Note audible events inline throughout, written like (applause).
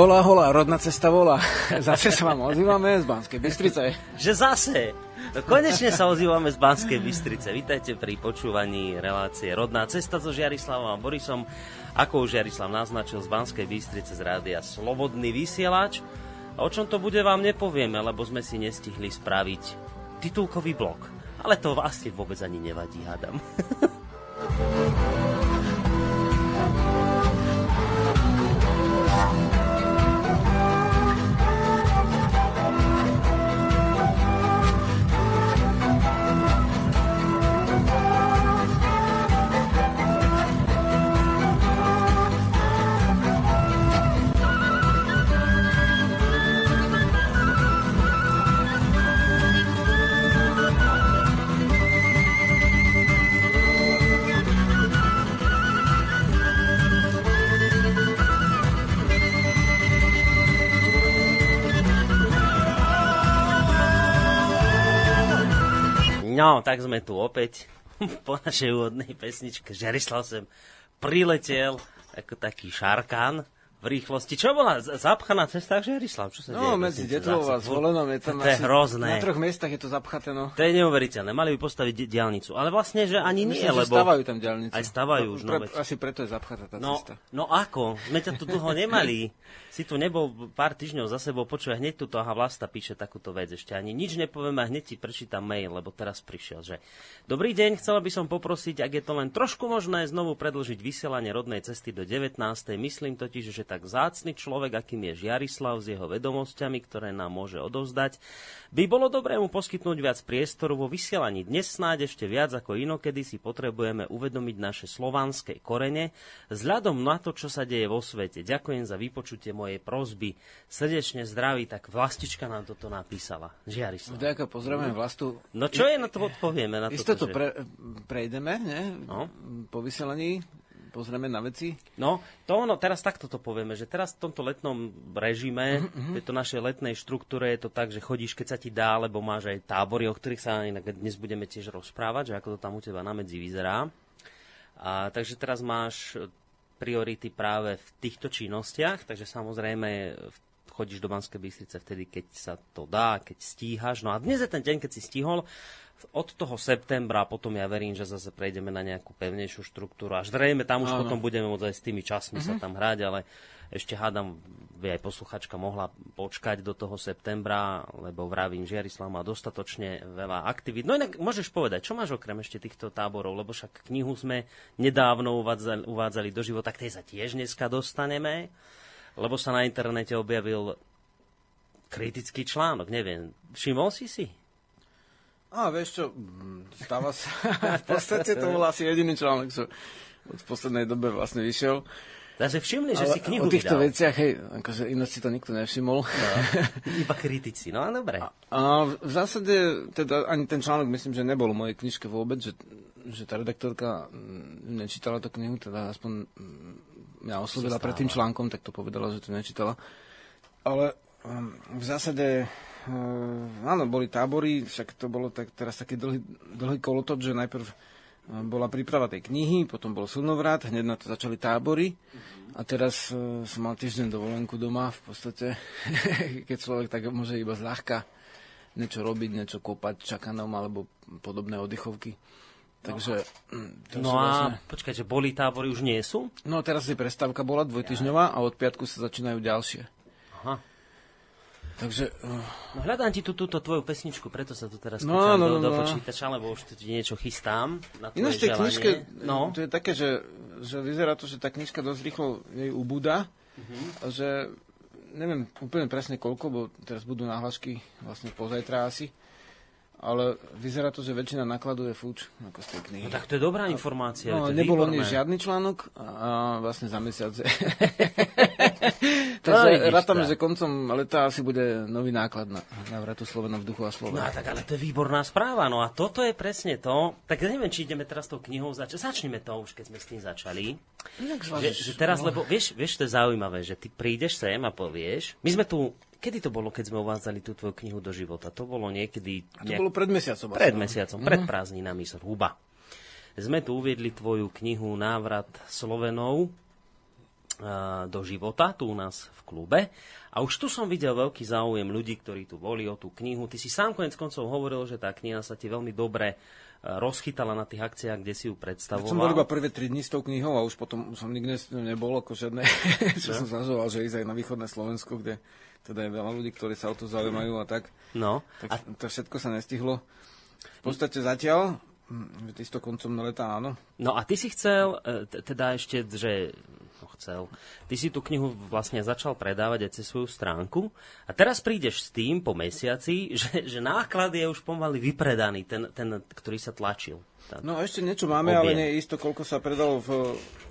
Hola, hola, rodná cesta volá. (laughs) Zase sa vám ozývame z Banskej Bystrice. Že zase? No konečne sa ozývame z Banskej Bystrice. Vítajte pri počúvaní relácie Rodná cesta so Žiarislavom a Borisom. Ako už Jarislav naznačil z Banskej Bystrice z rádia Slobodný vysielač. A o čom to bude vám nepovieme, lebo sme si nestihli spraviť titulkový blok. Ale to vlastne vôbec ani nevadí, hádam. (laughs) No, tak sme tu opäť (laughs) po našej úvodnej pesničke. Žarislav sem priletel ako taký šarkán v rýchlosti. Čo bola zapchaná cesta Žerislav? Čo sa no, deje? medzi Detlovou a Zvolenom je tam to je hrozné. Na troch miestach je to zapchaté, no. To je neuveriteľné. Mali by postaviť diálnicu. Ale vlastne, že ani Myslím, nie, že lebo... stavajú tam diálnicu. Aj stavajú no, už, no, pre, Asi preto je zapchatá tá no, cesta. No ako? Sme ťa tu dlho nemali. (laughs) si tu nebol pár týždňov za sebou, počúvaj, hneď tu aha Vlasta píše takúto vec ešte. Ani nič nepoviem a hneď ti prečítam mail, lebo teraz prišiel, že Dobrý deň, chcela by som poprosiť, ak je to len trošku možné, znovu predlžiť vysielanie rodnej cesty do 19. Myslím totiž, že tak zácny človek akým je Žiarislav s jeho vedomosťami, ktoré nám môže odovzdať, by bolo dobré mu poskytnúť viac priestoru vo vysielaní. Dnes snáď ešte viac ako inokedy si potrebujeme uvedomiť naše slovanské korene vzhľadom na to, čo sa deje vo svete. Ďakujem za vypočutie mojej prozby. Srdečne zdraví, tak Vlastička nám toto napísala. Žiarislav. Ďakujem, pozdravujem Vlastu. No čo je na to odpovieme? Na Isto to, že... pre, prejdeme, ne? No? Po vysielaní pozrieme na veci? No, to ono, teraz takto to povieme, že teraz v tomto letnom režime, uh-huh. tejto našej letnej štruktúre je to tak, že chodíš, keď sa ti dá, lebo máš aj tábory, o ktorých sa inak dnes budeme tiež rozprávať, že ako to tam u teba na medzi vyzerá. A, takže teraz máš priority práve v týchto činnostiach, takže samozrejme chodíš do Banskej Bystrice vtedy, keď sa to dá, keď stíhaš. No a dnes je ten deň, keď si stihol od toho septembra potom ja verím, že zase prejdeme na nejakú pevnejšiu štruktúru. Až zrejme tam už Áno. potom budeme môcť aj s tými časmi uh-huh. sa mhm. tam hrať, ale ešte hádam, by aj posluchačka mohla počkať do toho septembra, lebo vravím, že Jarislav má dostatočne veľa aktivít. No inak môžeš povedať, čo máš okrem ešte týchto táborov, lebo však knihu sme nedávno uvádzali, uvádzali do života, k tej sa tiež dneska dostaneme, lebo sa na internete objavil kritický článok, neviem, všimol si si? A vieš čo, stáva sa, (laughs) v podstate to bol asi jediný článok, čo v poslednej dobe vlastne vyšiel. Takže všimli, že Ale si knihu o týchto vydal. veciach, hej, akože ináč si to nikto nevšimol. No, (laughs) iba kritici, no a dobre. A, a v zásade, teda ani ten článok myslím, že nebol v mojej knižke vôbec, že, že tá redaktorka mm, nečítala tú knihu, teda aspoň mm, mňa oslovila pred tým článkom, tak to povedala, že to nečítala. Ale um, v zásade Uh, áno, boli tábory, však to bolo tak, teraz taký dlhý, dlhý kolotot, že najprv bola príprava tej knihy, potom bol slnovrat, hneď na to začali tábory a teraz uh, som mal týždeň dovolenku doma v podstate, (laughs) keď človek tak môže iba zľahka niečo robiť, niečo kopať čakanom alebo podobné oddychovky. Takže... To no a vlastne... počkajte, boli tábory už nie sú? No teraz je prestávka bola dvojtyžňová a od piatku sa začínajú ďalšie. Aha. Takže... No hľadám ti tú, túto tvoju pesničku, preto sa tu teraz no, no, no, do, do no. počítača, lebo už ti niečo chystám na Ináč tej knižke, no. to je také, že, že vyzerá to, že tá knižka dosť rýchlo jej ubúda, uh-huh. že neviem úplne presne koľko, bo teraz budú náhlasky vlastne pozajtra asi, ale vyzerá to, že väčšina nákladu je fuč ako z tej knihy. No tak to je dobrá informácia. No, nebolo ani žiadny článok a vlastne za mesiac. (laughs) Takže no, rátame, že koncom leta asi bude nový náklad na návratu Slovena v duchu a slove. No tak ale to je výborná správa. No a toto je presne to. Tak neviem, či ideme teraz tou knihou začať. Začneme to už, keď sme s tým začali. Že, že teraz, no. lebo vieš, vieš, to je zaujímavé, že ty prídeš sem a povieš. My sme tu Kedy to bolo, keď sme uvádzali tú tvoju knihu do života? To bolo niekedy... A to nejak... bolo pred mesiacom. Pred no. mesiacom, mm-hmm. pred prázdninami zhruba. Sme tu uviedli tvoju knihu Návrat Slovenov do života tu u nás v klube. A už tu som videl veľký záujem ľudí, ktorí tu boli o tú knihu. Ty si sám konec koncov hovoril, že tá kniha sa ti veľmi dobre rozchytala na tých akciách, kde si ju predstavoval. Som bol iba prvé tri dní s tou knihou a už potom som nikde nebol ako žiadne, (laughs) čo som zvažoval, že ísť aj na východné Slovensko, kde teda je veľa ľudí, ktorí sa o to zaujímajú a tak. No. Tak a... to všetko sa nestihlo. V podstate zatiaľ, hm, isto koncom leta, áno. No a ty si chcel, e, teda ešte, že no chcel. Ty si tú knihu vlastne začal predávať aj cez svoju stránku a teraz prídeš s tým po mesiaci, (laughs) že, že náklad je už pomaly vypredaný, ten, ten ktorý sa tlačil. No ešte niečo máme, objem. ale nie je isto, koľko sa predalo v, v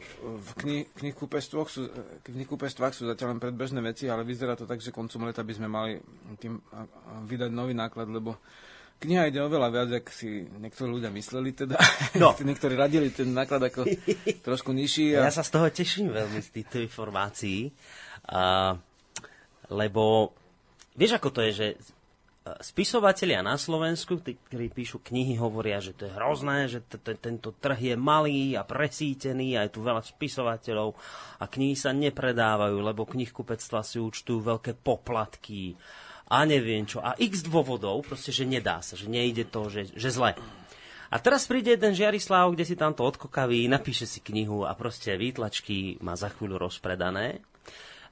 kni, knihkupectvoch sú, knihkupectvách sú zatiaľ len predbežné veci, ale vyzerá to tak, že koncom leta by sme mali tým vydať nový náklad, lebo kniha ide oveľa viac, ako si niektorí ľudia mysleli teda. No. (laughs) niektorí radili ten náklad ako (laughs) trošku nižší. A... Ja sa z toho teším veľmi z týchto informácií, a, lebo vieš, ako to je, že spisovatelia na Slovensku, tí, ktorí píšu knihy, hovoria, že to je hrozné, že t- t- tento trh je malý a presítený a je tu veľa spisovateľov a knihy sa nepredávajú, lebo knihkupectva si účtujú veľké poplatky a neviem čo. A x dôvodov, proste, že nedá sa, že nejde to, že, že zle. A teraz príde jeden Žiarislav, kde si tamto odkokaví, napíše si knihu a proste výtlačky má za chvíľu rozpredané.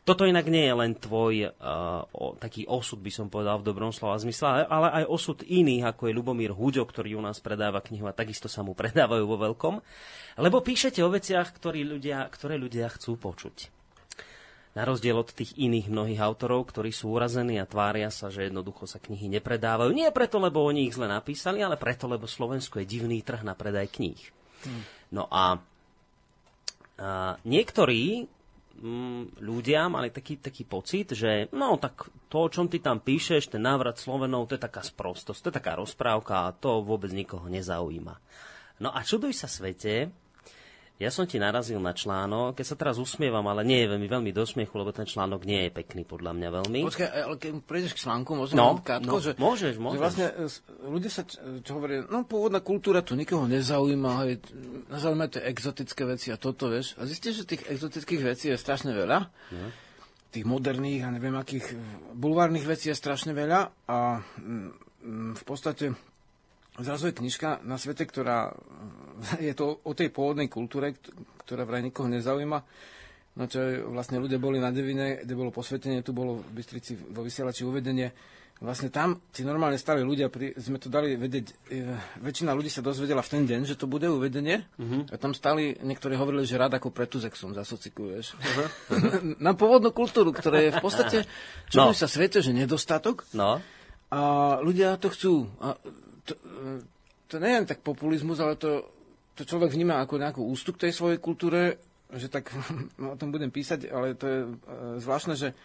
Toto inak nie je len tvoj uh, o, taký osud, by som povedal v dobrom slova zmysle, ale aj osud iných, ako je Lubomír Huďo, ktorý u nás predáva knihu a takisto sa mu predávajú vo veľkom. Lebo píšete o veciach, ktoré ľudia, ktoré ľudia chcú počuť. Na rozdiel od tých iných mnohých autorov, ktorí sú urazení a tvária sa, že jednoducho sa knihy nepredávajú. Nie preto, lebo oni ich zle napísali, ale preto, lebo Slovensko je divný trh na predaj kníh. Hmm. No a, a niektorí mm, ľudia mali taký, taký pocit, že no tak to, o čom ty tam píšeš, ten návrat Slovenov, to je taká sprostosť, to je taká rozprávka a to vôbec nikoho nezaujíma. No a čuduj sa svete, ja som ti narazil na článok, keď sa teraz usmievam, ale nie je veľmi, veľmi do smiechu, lebo ten článok nie je pekný podľa mňa veľmi. Počkaj, ale keď prejdeš k článku, môžem no, krátko, no, že, môžeš, môžeš. Že vlastne e, ľudia sa, čo hovoria, no pôvodná kultúra tu nikoho nezaujíma, hej, nazvime tie exotické veci a toto, vieš. A zistíš, že tých exotických vecí je strašne veľa. No. Tých moderných a neviem akých bulvárnych vecí je strašne veľa a mm, v podstate zrazu je knižka na svete, ktorá je to o tej pôvodnej kultúre, ktorá vraj nikoho nezaujíma. No čo vlastne ľudia boli na Devine, kde bolo posvetenie, tu bolo v Bystrici vo vysielači uvedenie. Vlastne tam si normálne stali ľudia, pri, sme to dali vedieť, e, väčšina ľudí sa dozvedela v ten deň, že to bude uvedenie. Uh-huh. A tam stali, niektorí hovorili, že rád ako pretuzek som za sociku, vieš. Uh-huh. (laughs) na pôvodnú kultúru, ktorá je v podstate, čo no. sa svete, že nedostatok. No. A ľudia to chcú. A to, to nie je tak populizmus, ale to, to človek vníma ako nejakú ústup k tej svojej kultúre, že tak (laughs) o tom budem písať, ale to je e, zvláštne, že e,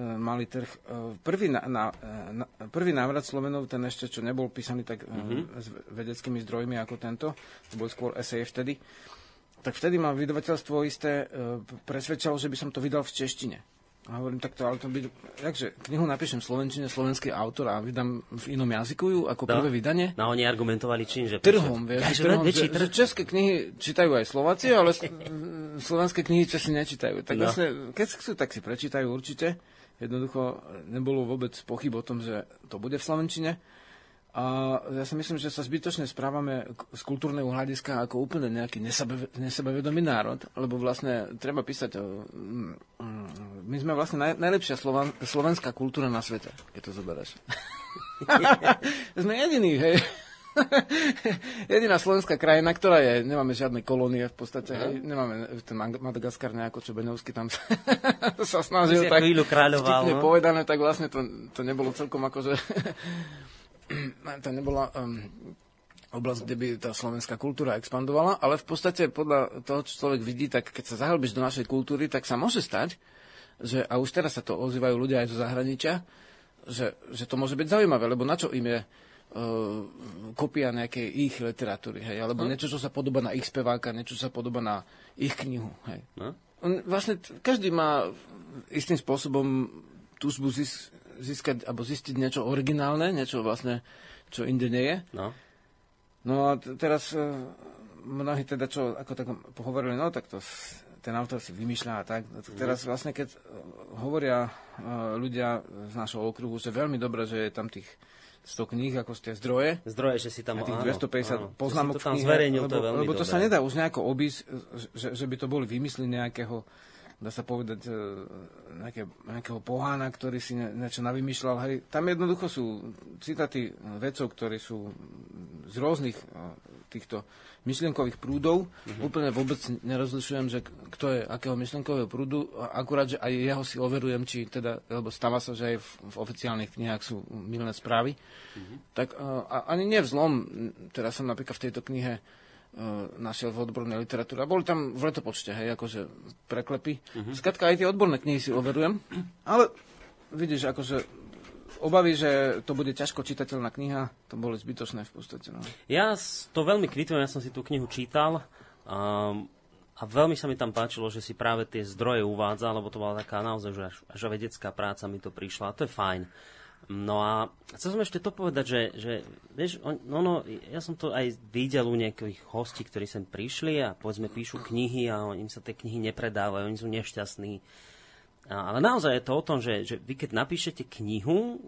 mali trh. E, prvý, na, na, na, prvý návrat Slovenov, ten ešte, čo nebol písaný tak mm-hmm. s vedeckými zdrojmi ako tento, to bol skôr esej vtedy, tak vtedy ma vydavateľstvo isté presvedčalo, že by som to vydal v češtine. A hovorím, tak to, ale to by... Takže knihu napíšem v slovenčine, slovenský autor a vydám v inom jazyku ako no. prvé vydanie. No oni argumentovali čím, že... Trhom, vieš, trhom, že, že, české knihy čítajú aj Slováci, ale (laughs) slovenské knihy Česi nečítajú. Tak no. vlastne, keď chcú, tak si prečítajú určite. Jednoducho nebolo vôbec pochyb o tom, že to bude v slovenčine. A ja si myslím, že sa zbytočne správame z kultúrneho hľadiska ako úplne nejaký nesebe, nesebevedomý národ, lebo vlastne treba písať o... Mm, mm, my sme vlastne naj, najlepšia slovan, slovenská kultúra na svete, keď to zoberieš. (laughs) sme jediní, hej. (laughs) Jediná slovenská krajina, ktorá je, nemáme žiadne kolónie v podstate, hej, nemáme ten Madagaskar nejako, čo Benovský tam sa (laughs) snažil tak vtipne no? povedané, tak vlastne to, to nebolo celkom akože to nebola um, oblasť, kde by tá slovenská kultúra expandovala, ale v podstate podľa toho, čo človek vidí, tak keď sa zahlbíš do našej kultúry, tak sa môže stať, že, a už teraz sa to ozývajú ľudia aj zo zahraničia, že, že to môže byť zaujímavé, lebo na čo im je uh, kopia nejakej ich literatúry, hej, alebo hm? niečo, čo sa podoba na ich speváka, niečo, čo sa podoba na ich knihu, hej. Hm? Vlastne každý má istým spôsobom túžbu zísť získať alebo zistiť niečo originálne, niečo vlastne, čo inde nie je. No. No a t- teraz uh, mnohí teda, čo ako tak pohovorili, no tak to ten autor si vymýšľa a tak. Teraz vlastne, keď hovoria ľudia z našho okruhu, že veľmi dobre, že je tam tých 100 kníh, ako ste zdroje. Zdroje, že si tam... A tých 250 áno, poznámok to tam zverejnil, lebo, to je veľmi lebo to dobré. sa nedá už nejako obísť, že, že by to boli vymysly nejakého dá sa povedať, e, nejaké, nejakého pohána, ktorý si ne, niečo navymýšľal. Hej. Tam jednoducho sú citáty vedcov, ktorí sú z rôznych e, týchto myšlienkových prúdov. Mm-hmm. Úplne vôbec nerozlišujem, že kto je akého myšlienkového prúdu, akurát, že aj jeho si overujem, či teda, lebo stáva sa, že aj v, v oficiálnych knihách sú milné správy. Mm-hmm. Tak e, a, ani nevzlom, teraz som napríklad v tejto knihe našiel v odbornej literatúre. A boli tam v letopočte, hej, akože preklepy. Uh-huh. Skladka aj tie odborné knihy si overujem, ale vidíš, akože obavy, že to bude ťažko čitateľná kniha, to boli zbytočné v podstate. No. Ja to veľmi kvitujem, ja som si tú knihu čítal um, a veľmi sa mi tam páčilo, že si práve tie zdroje uvádza, lebo to bola taká naozaj že až, až vedecká práca mi to prišla a to je fajn. No a chcel som ešte to povedať, že, že vieš, on, no, no, ja som to aj videl u nejakých hostí, ktorí sem prišli a povedzme píšu knihy a im sa tie knihy nepredávajú, oni sú nešťastní. Ale naozaj je to o tom, že, že vy keď napíšete knihu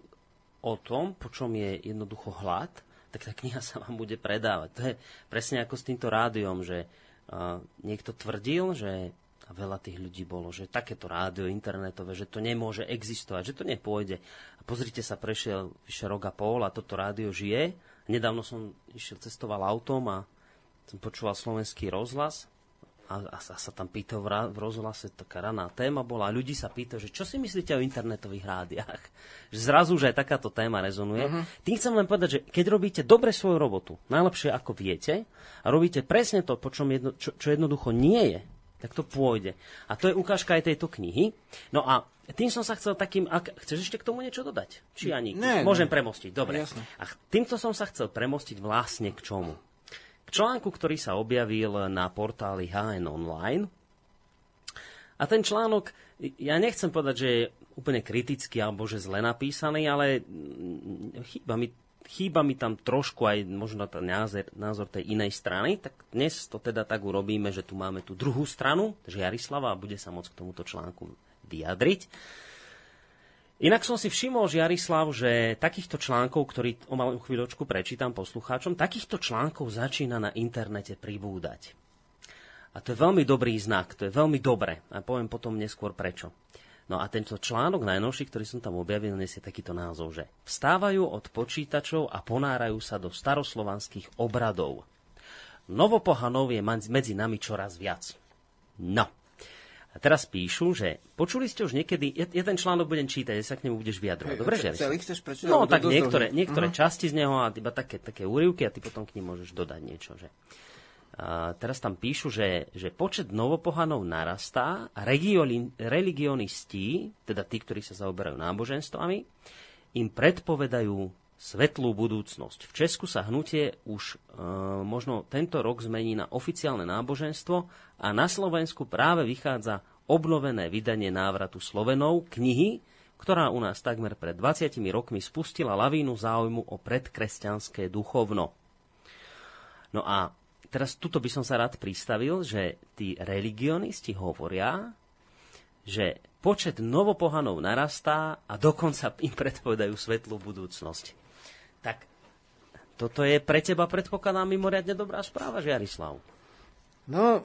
o tom, po čom je jednoducho hlad, tak tá kniha sa vám bude predávať. To je presne ako s týmto rádiom, že uh, niekto tvrdil, že a veľa tých ľudí bolo, že takéto rádio internetové, že to nemôže existovať, že to nepôjde. A pozrite sa, prešiel vyše rok a pol a toto rádio žije. Nedávno som išiel, cestoval autom a som počúval slovenský rozhlas a, a, a sa tam pýtal v, v rozhlase, taká raná téma bola a ľudí sa pýta, že čo si myslíte o internetových rádiách? (laughs) Že zrazu, že aj takáto téma rezonuje. Uh-huh. Tým chcem len povedať, že keď robíte dobre svoju robotu, najlepšie ako viete, a robíte presne to, po čom jedno, čo, čo jednoducho nie je tak to pôjde. A to je ukážka aj tejto knihy. No a tým som sa chcel takým... Ak, chceš ešte k tomu niečo dodať? Či ani? Ne, Môžem ne. premostiť, dobre. Jasne. A týmto som sa chcel premostiť vlastne k čomu? K článku, ktorý sa objavil na portáli HN Online. A ten článok, ja nechcem povedať, že je úplne kritický alebo že zle napísaný, ale chýba mi chýba mi tam trošku aj možno ten názor, názor tej inej strany, tak dnes to teda tak urobíme, že tu máme tú druhú stranu, Žiarislava, a bude sa môcť k tomuto článku vyjadriť. Inak som si všimol, Žiarislav, že takýchto článkov, ktorý o malú chvíľočku prečítam poslucháčom, takýchto článkov začína na internete pribúdať. A to je veľmi dobrý znak, to je veľmi dobre. A poviem potom neskôr prečo. No a tento článok najnovší, ktorý som tam objavil, nesie takýto názov, že vstávajú od počítačov a ponárajú sa do staroslovanských obradov. Novopohanov je medzi nami čoraz viac. No. A teraz píšu, že počuli ste už niekedy, ja, ja ten článok budem čítať, ja sa k nemu budeš vyjadrovať. Dobre, že? Celý chceš prečítať? No, tak niektoré, niektoré uh-huh. časti z neho a iba také, také úrivky a ty potom k nim môžeš dodať niečo. Že? Teraz tam píšu, že, že počet novopohanov narastá a religionisti, teda tí, ktorí sa zaoberajú náboženstvami, im predpovedajú svetlú budúcnosť. V Česku sa hnutie už e, možno tento rok zmení na oficiálne náboženstvo a na Slovensku práve vychádza obnovené vydanie návratu Slovenov, knihy, ktorá u nás takmer pred 20 rokmi spustila lavínu záujmu o predkresťanské duchovno. No a teraz tuto by som sa rád pristavil, že tí religionisti hovoria, že počet novopohanov narastá a dokonca im predpovedajú svetlú budúcnosť. Tak toto je pre teba, predpokladám, mimoriadne dobrá správa, Žiarislav. No,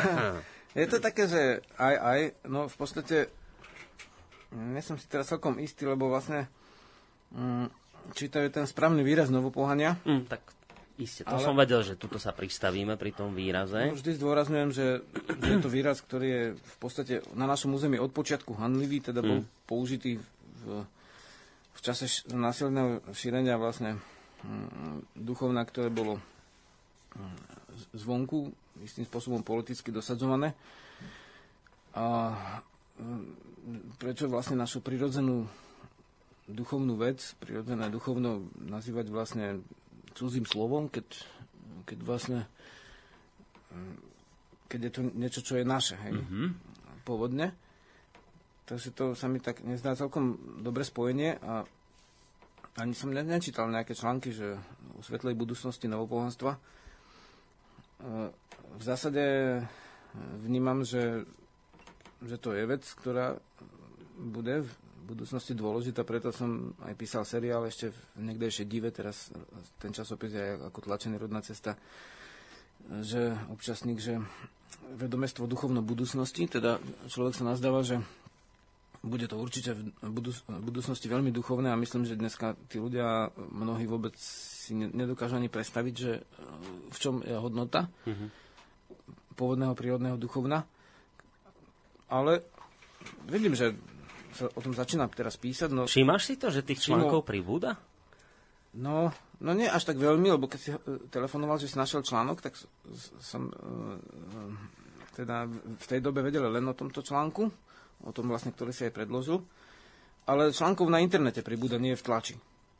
(laughs) je to také, že aj, aj, no v podstate, nie som si teraz celkom istý, lebo vlastne mm, čítajú ten správny výraz novopohania. Mm, tak Isté, to ale... som vedel, že tuto sa pristavíme pri tom výraze. No, vždy zdôrazňujem, že, že je to výraz, ktorý je v podstate na našom území od počiatku handlivý, teda bol mm. použitý v, v čase násilného šírenia vlastne hm, duchovná, ktoré bolo hm, zvonku istým spôsobom politicky dosadzované. A hm, prečo vlastne našu prirodzenú duchovnú vec, prirodzené duchovno nazývať vlastne cudzím slovom, keď, keď vlastne keď je to niečo, čo je naše, hej, mm-hmm. pôvodne. Takže to sa mi tak nezdá celkom dobre spojenie a ani som ne, nečítal nejaké články, že o svetlej budúcnosti novopohanstva. E, v zásade vnímam, že, že to je vec, ktorá bude v budúcnosti dôležitá, preto som aj písal seriál ešte v niekdejšej dive, teraz ten časopis je ako tlačený rodná cesta, že občasník, že vedomestvo duchovno budúcnosti, teda človek sa nazdáva, že bude to určite v budúcnosti veľmi duchovné a myslím, že dneska tí ľudia mnohí vôbec si nedokážu ani predstaviť, že e, v čom je hodnota mm-hmm. pôvodného prírodného duchovna. Ale vidím, že sa o tom začína teraz písať. No, Všimáš si to, že tých článkov pribúda? No, no nie až tak veľmi, lebo keď si e, telefonoval, že si našiel článok, tak som e, teda v tej dobe vedel len o tomto článku o tom vlastne, ktorý si aj predložil. Ale článkov na internete pribúda, nie v tlači.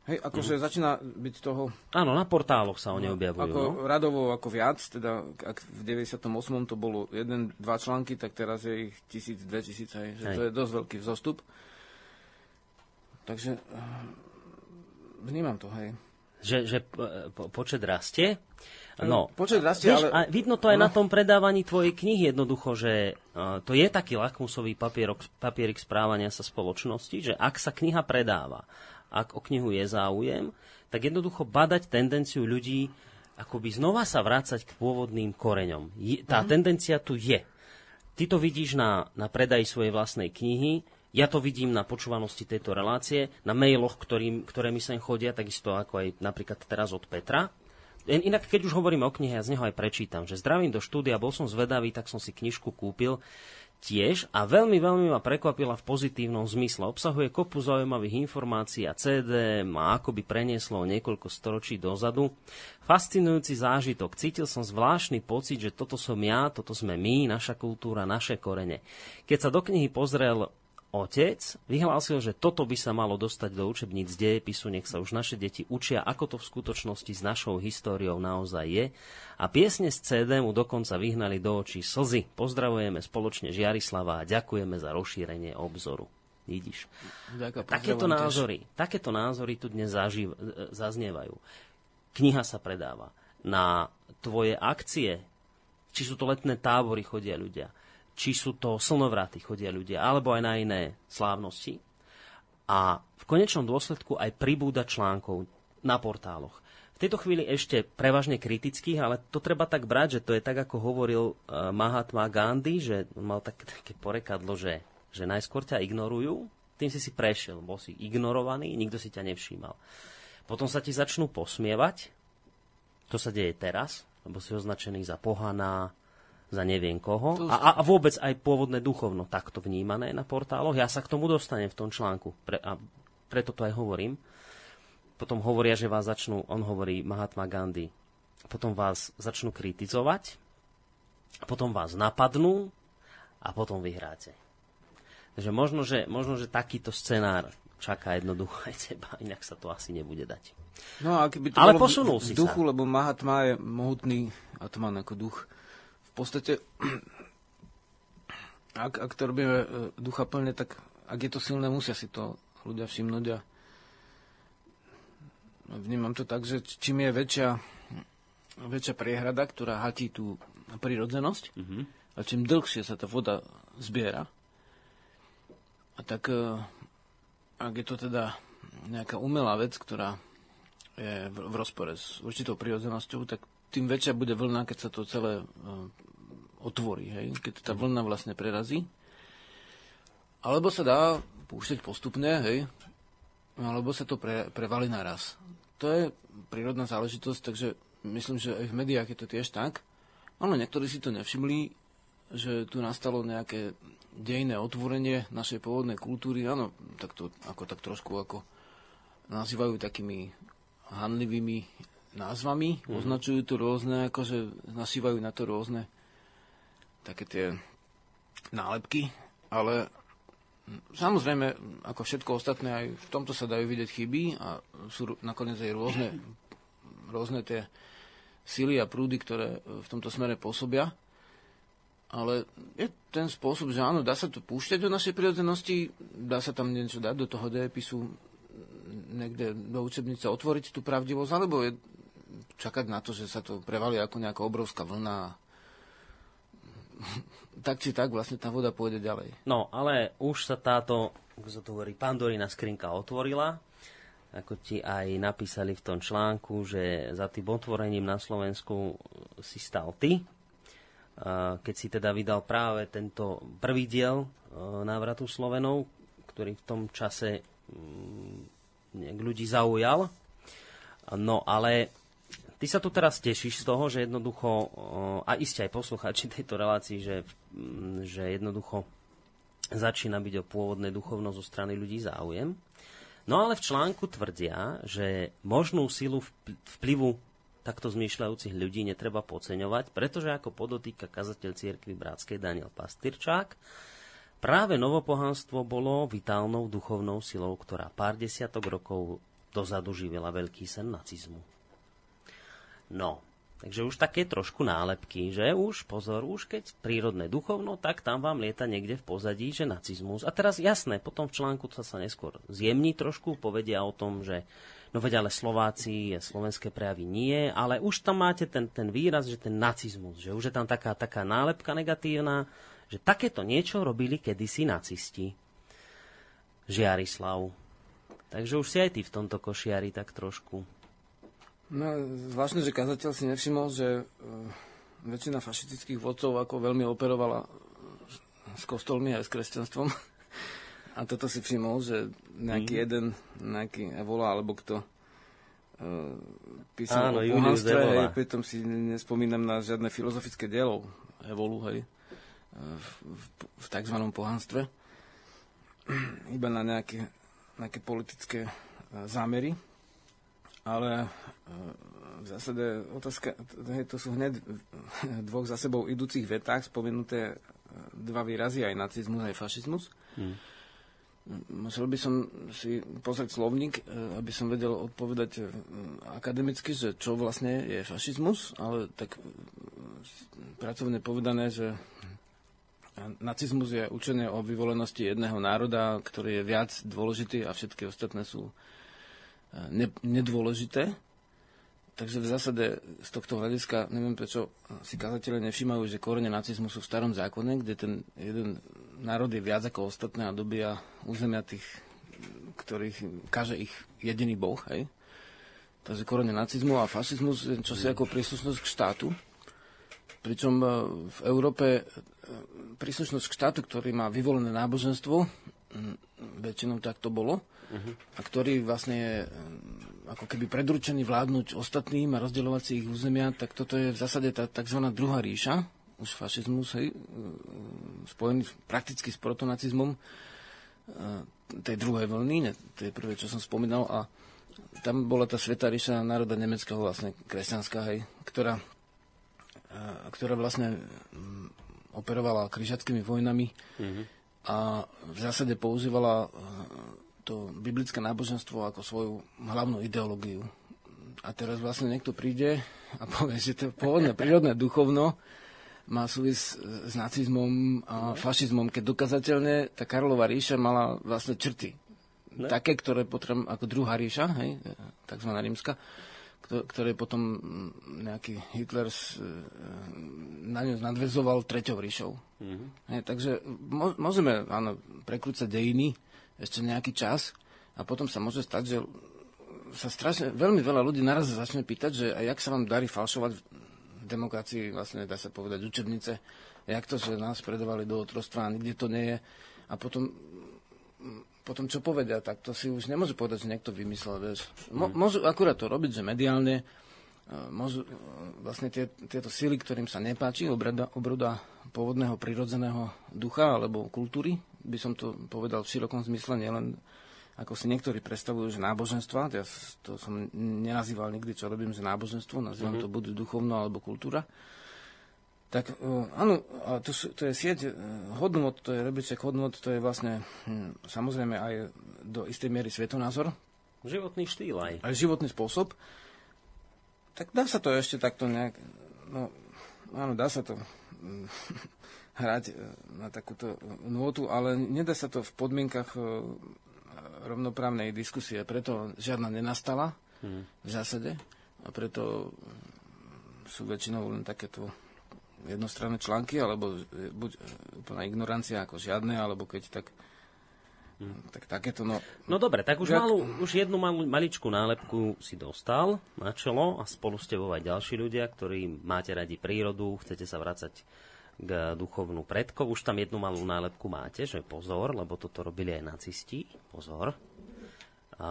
Hej, akože mm. začína byť toho... Áno, na portáloch sa oni objavujú. Ako no? radovo ako viac, teda ak v 98. to bolo jeden, dva články, tak teraz je ich tisíc, dve tisíce, hej, že hej. to je dosť veľký vzostup. Takže eh, vnímam to, hej. Že, že po, počet rastie? No, počet rastie, vieš, ale... A vidno to aj no. na tom predávaní tvojej knihy jednoducho, že uh, to je taký lakmusový papierok, papierik správania sa spoločnosti, že ak sa kniha predáva, ak o knihu je záujem, tak jednoducho badať tendenciu ľudí akoby znova sa vrácať k pôvodným koreňom. Je, tá uh-huh. tendencia tu je. Ty to vidíš na, na predaji svojej vlastnej knihy, ja to vidím na počúvanosti tejto relácie, na mailoch, ktorým, ktoré mi sem chodia, takisto ako aj napríklad teraz od Petra, Inak, keď už hovoríme o knihe, ja z neho aj prečítam, že zdravím do štúdia, bol som zvedavý, tak som si knižku kúpil tiež a veľmi, veľmi ma prekvapila v pozitívnom zmysle. Obsahuje kopu zaujímavých informácií a CD ma akoby prenieslo niekoľko storočí dozadu. Fascinujúci zážitok. Cítil som zvláštny pocit, že toto som ja, toto sme my, naša kultúra, naše korene. Keď sa do knihy pozrel otec vyhlásil, že toto by sa malo dostať do učebníc dejepisu, nech sa už naše deti učia, ako to v skutočnosti s našou históriou naozaj je. A piesne z CD mu dokonca vyhnali do očí slzy. Pozdravujeme spoločne Žiarislava a ďakujeme za rozšírenie obzoru. Vidíš. Ďakujem, takéto názory, takéto názory tu dnes zaživ, zaznievajú. Kniha sa predáva. Na tvoje akcie, či sú to letné tábory, chodia ľudia či sú to slnovraty chodia ľudia, alebo aj na iné slávnosti. A v konečnom dôsledku aj pribúda článkov na portáloch. V tejto chvíli ešte prevažne kritických, ale to treba tak brať, že to je tak, ako hovoril uh, Mahatma Gandhi, že mal tak, také porekadlo, že, že najskôr ťa ignorujú, tým si si prešiel, bol si ignorovaný, nikto si ťa nevšímal. Potom sa ti začnú posmievať, to sa deje teraz, lebo si označený za pohana, za neviem koho. A, a vôbec aj pôvodné duchovno takto vnímané na portáloch. Ja sa k tomu dostanem v tom článku. Pre, a preto to aj hovorím. Potom hovoria, že vás začnú, on hovorí Mahatma Gandhi, potom vás začnú kritizovať, potom vás napadnú a potom vyhráte. Takže možno, že, možno, že takýto scenár čaká jednoducho aj teba, inak sa to asi nebude dať. No a keby to Ale bolo posunul v si duchu, sa. lebo Mahatma je mohutný atman ako duch, podstate, (clears throat) ak, ak to robíme e, ducha plne, tak ak je to silné, musia si to ľudia všimnúť a vnímam to tak, že čím je väčšia, väčšia priehrada, ktorá hatí tú prirodzenosť, mm-hmm. a čím dlhšie sa tá voda zbiera, a tak e, ak je to teda nejaká umelá vec, ktorá je v, v rozpore s určitou prirodzenosťou, tak tým väčšia bude vlna, keď sa to celé e, otvorí, hej? keď tá vlna vlastne prerazí. Alebo sa dá púšťať postupne, hej? alebo sa to pre, prevalí naraz. To je prírodná záležitosť, takže myslím, že aj v médiách je to tiež tak. Ale niektorí si to nevšimli, že tu nastalo nejaké dejné otvorenie našej pôvodnej kultúry. Áno, tak to ako tak trošku ako nazývajú takými hanlivými názvami, mm. označujú to rôzne, akože nasývajú na to rôzne také tie nálepky, ale samozrejme, ako všetko ostatné, aj v tomto sa dajú vidieť chyby a sú nakoniec aj rôzne, rôzne tie sily a prúdy, ktoré v tomto smere pôsobia. Ale je ten spôsob, že áno, dá sa to púšťať do našej prírodzenosti, dá sa tam niečo dať do toho dejepisu, niekde do učebnice otvoriť tú pravdivosť, alebo je čakať na to, že sa to prevalí ako nejaká obrovská vlna tak či tak vlastne tá voda pôjde ďalej. No, ale už sa táto, ako sa to hovorí, pandorina skrinka otvorila. Ako ti aj napísali v tom článku, že za tým otvorením na Slovensku si stal ty. Keď si teda vydal práve tento prvý diel e, návratu Slovenov, ktorý v tom čase mm, ľudí zaujal. No ale Ty sa tu teraz tešíš z toho, že jednoducho, a iste aj poslucháči (laughs) tejto relácii, že, mm, že jednoducho začína byť o pôvodné duchovno zo strany ľudí záujem. No ale v článku tvrdia, že možnú silu vplyvu takto zmýšľajúcich ľudí netreba podceňovať, pretože ako podotýka kazateľ cirkvi Bratskej Daniel Pastyrčák, práve novopohanstvo bolo vitálnou duchovnou silou, ktorá pár desiatok rokov dozadu živila veľký sen nacizmu. No, takže už také trošku nálepky, že už, pozor, už keď prírodné duchovno, tak tam vám lieta niekde v pozadí, že nacizmus. A teraz jasné, potom v článku sa sa neskôr zjemní trošku, povedia o tom, že no veď ale Slováci, slovenské prejavy nie, ale už tam máte ten, ten výraz, že ten nacizmus, že už je tam taká, taká nálepka negatívna, že takéto niečo robili kedysi nacisti. Žiarislav. Takže už si aj ty v tomto košiari tak trošku. No, zvláštne, že kazateľ si nevšimol, že uh, väčšina fašistických vodcov ako veľmi operovala s kostolmi aj s kresťanstvom. A toto si všimol, že nejaký mm. jeden, nejaký Evola alebo kto uh, písal Áno, o pohanstve, hej, pritom si nespomínam na žiadne filozofické dielo Evolu, hej, v, v, v tzv. pohanstve. Iba na nejaké, nejaké politické zámery ale e, v zásade otázka, to sú hneď dvoch za sebou idúcich vetách spomenuté e, dva výrazy, aj nacizmus, aj fašizmus. Hmm. Musel by som si pozrieť slovník, e, aby som vedel odpovedať akademicky, že čo vlastne je fašizmus, ale tak pracovne povedané, že nacizmus je učenie o vyvolenosti jedného národa, ktorý je viac dôležitý a všetky ostatné sú ne, nedôležité. Takže v zásade z tohto hľadiska, neviem prečo si kazateľe nevšímajú, že korene nacizmu sú v starom zákone, kde ten jeden národ je viac ako ostatné a dobia územia tých, ktorých kaže ich jediný boh. Hej? Takže korene nacizmu a fašizmus je čosi ako príslušnosť k štátu. Pričom e, v Európe e, príslušnosť k štátu, ktorý má vyvolené náboženstvo, väčšinou tak to bolo, uh-huh. a ktorý vlastne je ako keby predručený vládnuť ostatným a rozdielovať si ich územia, tak toto je v zásade tá tzv. druhá ríša, už fašizmus, hej, spojený prakticky s protonacizmom tej druhej vlny, ne, to je prvé, čo som spomínal, a tam bola tá Sveta ríša národa nemeckého, vlastne kresťanská, hej, ktorá, ktorá vlastne operovala križackými vojnami uh-huh. a v zásade používala to biblické náboženstvo ako svoju hlavnú ideológiu. A teraz vlastne niekto príde a povie, že to pôvodné prírodné duchovno má súvis s nacizmom a fašizmom, keď dokazateľne tá Karlova ríša mala vlastne črty. Ne? Také, ktoré potom, ako druhá ríša, hej, takzvaná rímska, ktoré potom nejaký Hitler na ňu nadvezoval treťou ríšou. Mm-hmm. Hej, takže môžeme áno, prekrúcať dejiny, ešte nejaký čas a potom sa môže stať, že sa strašne, veľmi veľa ľudí naraz začne pýtať, že a jak sa vám darí falšovať v demokracii, vlastne dá sa povedať učebnice, jak to, že nás predovali do otrostva a nikde to nie je. A potom, potom čo povedia, tak to si už nemôže povedať, že niekto vymyslel, vieš. Mo, mm. môžu akurát to robiť, že mediálne, môžu vlastne tie, tieto síly, ktorým sa nepáči obrada, obroda pôvodného prirodzeného ducha alebo kultúry, by som to povedal v širokom zmysle, nielen ako si niektorí predstavujú, že náboženstva, ja to som nenazýval nikdy, čo robím, že náboženstvo, nazývam mm-hmm. to buď duchovno alebo kultúra. Tak uh, áno, to, to je sieť uh, hodnot, to je rebríček hodnot, to je vlastne hm, samozrejme aj do istej miery svetonázor. Životný štýl aj. Aj životný spôsob. Tak dá sa to ešte takto nejak, no áno, dá sa to hrať e, na takúto nôtu, ale nedá sa to v podmienkach e, rovnoprávnej diskusie. Preto žiadna nenastala hmm. v zásade a preto sú väčšinou len takéto jednostranné články, alebo buď úplná ignorancia ako žiadne, alebo keď tak Hmm. Tak takéto, no... No dobre, tak už, malú, už jednu malú, maličkú nálepku si dostal na čelo a spolu ste aj ďalší ľudia, ktorí máte radi prírodu, chcete sa vrácať duchovnú predkov. Už tam jednu malú nálepku máte, že pozor, lebo toto robili aj nacisti. Pozor. A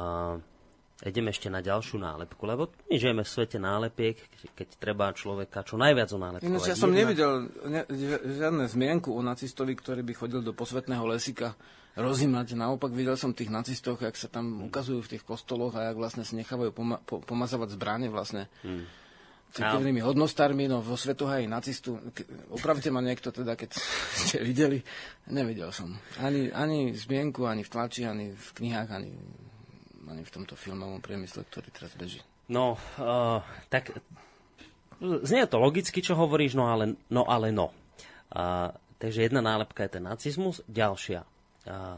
ideme ešte na ďalšiu nálepku, lebo my žijeme v svete nálepiek, keď treba človeka čo najviac o nálepku. ja som jedna... nevidel ne, žiadne zmienku o nacistovi, ktorý by chodil do posvetného lesika rozímať. Naopak videl som tých nacistov, jak sa tam ukazujú v tých kostoloch a jak vlastne si nechávajú poma- po- pomazávať zbranie vlastne. Hmm cirkevnými hodnostármi, no vo svetohaji nacistu. Opravte ma niekto teda, keď (laughs) ste videli. Nevidel som. Ani, ani zmienku, ani v tlači, ani v knihách, ani, ani v tomto filmovom priemysle, ktorý teraz beží. No, uh, tak znie to logicky, čo hovoríš, no ale no. Ale no. Uh, takže jedna nálepka je ten nacizmus, ďalšia a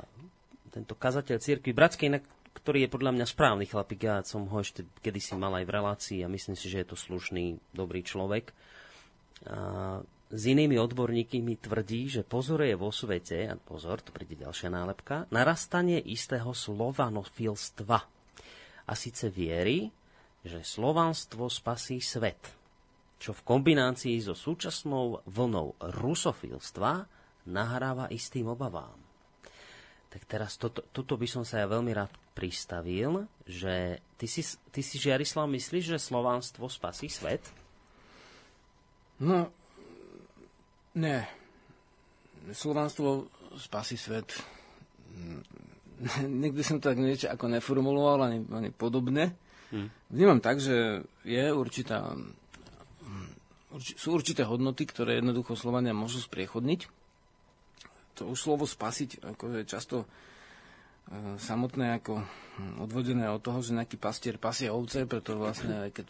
tento kazateľ cirkvi bratskej, ktorý je podľa mňa správny chlapík, ja som ho ešte kedysi mal aj v relácii a myslím si, že je to slušný, dobrý človek. A s inými odborníky mi tvrdí, že pozoruje vo svete, a pozor, to príde ďalšia nálepka, narastanie istého slovanofilstva. A síce viery, že slovanstvo spasí svet, čo v kombinácii so súčasnou vlnou rusofilstva nahráva istým obavám. Tak teraz toto, toto by som sa ja veľmi rád pristavil, že ty si, ty si Žiarislav, myslíš, že Slovánstvo spasí svet? No, ne. Slovánstvo spasí svet. (laughs) Nikdy som to tak niečo ako neformuloval, ani, ani podobne. Hmm. Vnímam tak, že je určitá, urči, sú určité hodnoty, ktoré jednoducho Slovania môžu spriechodniť to už slovo spasiť ako je často e, samotné ako hm, odvodené od toho, že nejaký pastier pasie ovce, preto vlastne aj keď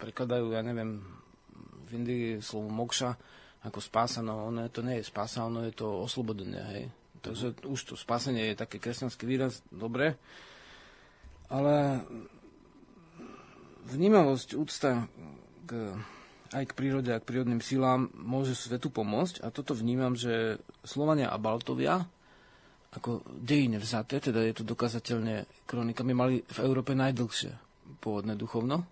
prekladajú, ja neviem, v Indii slovo mokša ako spása, no ono to nie je spása, ono je to oslobodenie, hej. Takže už to spásenie je také kresťanský výraz, dobre, ale vnímavosť, úcta k aj k prírode a k prírodným silám môže svetu pomôcť. A toto vnímam, že Slovania a Baltovia, ako dejine vzaté, teda je to dokazateľne kronikami, mali v Európe najdlhšie pôvodné duchovno.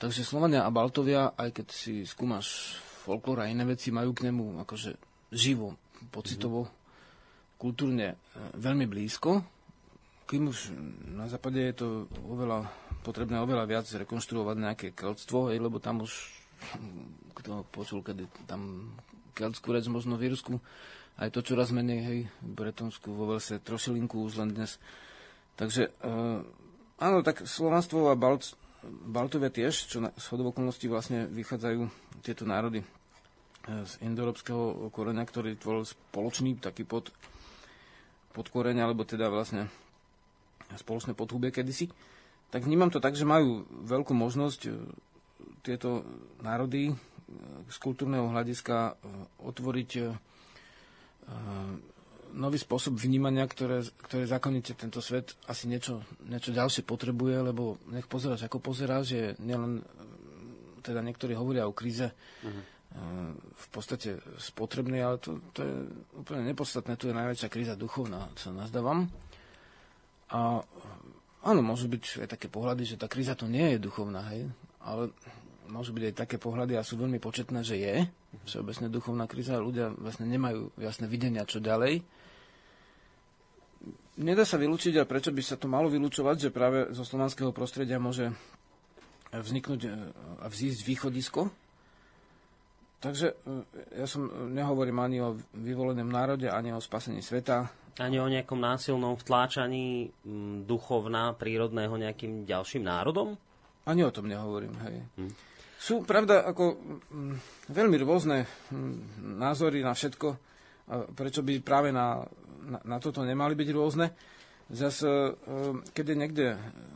Takže Slovania a Baltovia, aj keď si skúmaš folklór a iné veci, majú k nemu akože živo, pocitovo, mm-hmm. kultúrne e, veľmi blízko. Kým už na západe je to oveľa potrebné oveľa viac rekonštruovať nejaké keľstvo, lebo tam už, kto počul, kedy tam keľtskú reč možno v Irsku, aj to čoraz menej, hej, Bretonsku, vo Velse, trošilinku už len dnes. Takže, e, áno, tak Slovanstvo a Balt, Baltovia tiež, čo na shodov okolností vlastne vychádzajú tieto národy e, z indoeurópskeho koreňa, ktorý tvoril spoločný taký pod, podkoreň, alebo teda vlastne spoločné podhubie kedysi tak vnímam to tak, že majú veľkú možnosť e, tieto národy e, z kultúrneho hľadiska e, otvoriť nový spôsob vnímania, ktoré, ktoré zákonite tento svet asi niečo, niečo ďalšie potrebuje, lebo nech pozeráš, ako pozeráš, že nielen, teda niektorí hovoria o kríze uh-huh. v podstate spotrebnej, ale to, to je úplne nepodstatné, tu je najväčšia kríza duchovná, čo nazdávam. A Áno, môžu byť aj také pohľady, že tá kríza to nie je duchovná, hej, ale môžu byť aj také pohľady a sú veľmi početné, že je všeobecne duchovná kríza ľudia vlastne nemajú jasné videnia, čo ďalej. Nedá sa vylúčiť a prečo by sa to malo vylúčovať, že práve zo slovanského prostredia môže vzniknúť e, a vzísť východisko. Takže e, ja som nehovorím ani o vyvolenom národe, ani o spasení sveta, ani o nejakom násilnom vtláčaní duchovná, prírodného nejakým ďalším národom? Ani o tom nehovorím, hej. Hm. Sú, pravda, ako veľmi rôzne názory na všetko. Prečo by práve na, na, na toto nemali byť rôzne? Zase, e, keď je niekde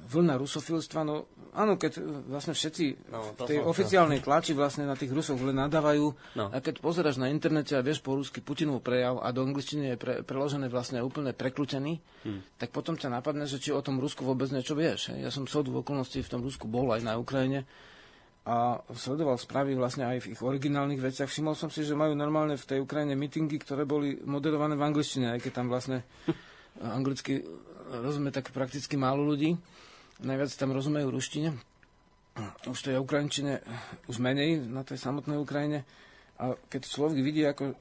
vlna rusofilstva, no áno, keď vlastne všetci no, v tej oficiálnej tlači vlastne na tých Rusov len nadávajú no. a keď pozeráš na internete a vieš po rusky Putinov prejav a do angličtiny je pre, preložené vlastne úplne prekľúčený, hmm. tak potom ťa napadne, že či o tom Rusku vôbec niečo vieš. Ja som v v okolností v tom Rusku bol aj na Ukrajine a sledoval správy vlastne aj v ich originálnych veciach. Všimol som si, že majú normálne v tej Ukrajine mítingy, ktoré boli moderované v angličtine, aj keď tam vlastne (laughs) anglicky rozumie tak prakticky málo ľudí. Najviac tam rozumejú ruštine. Už to je ukrajinčine už menej na tej samotnej Ukrajine. A keď človek vidí, ako,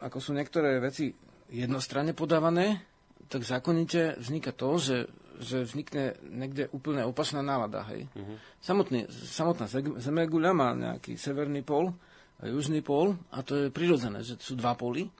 ako sú niektoré veci jednostranne podávané, tak zákonite vzniká to, že že vznikne niekde úplne opačná nálada. Hej. Uh-huh. Samotný, samotná Zemeguľa má nejaký severný pol a južný pol a to je prirodzené, že sú dva poly.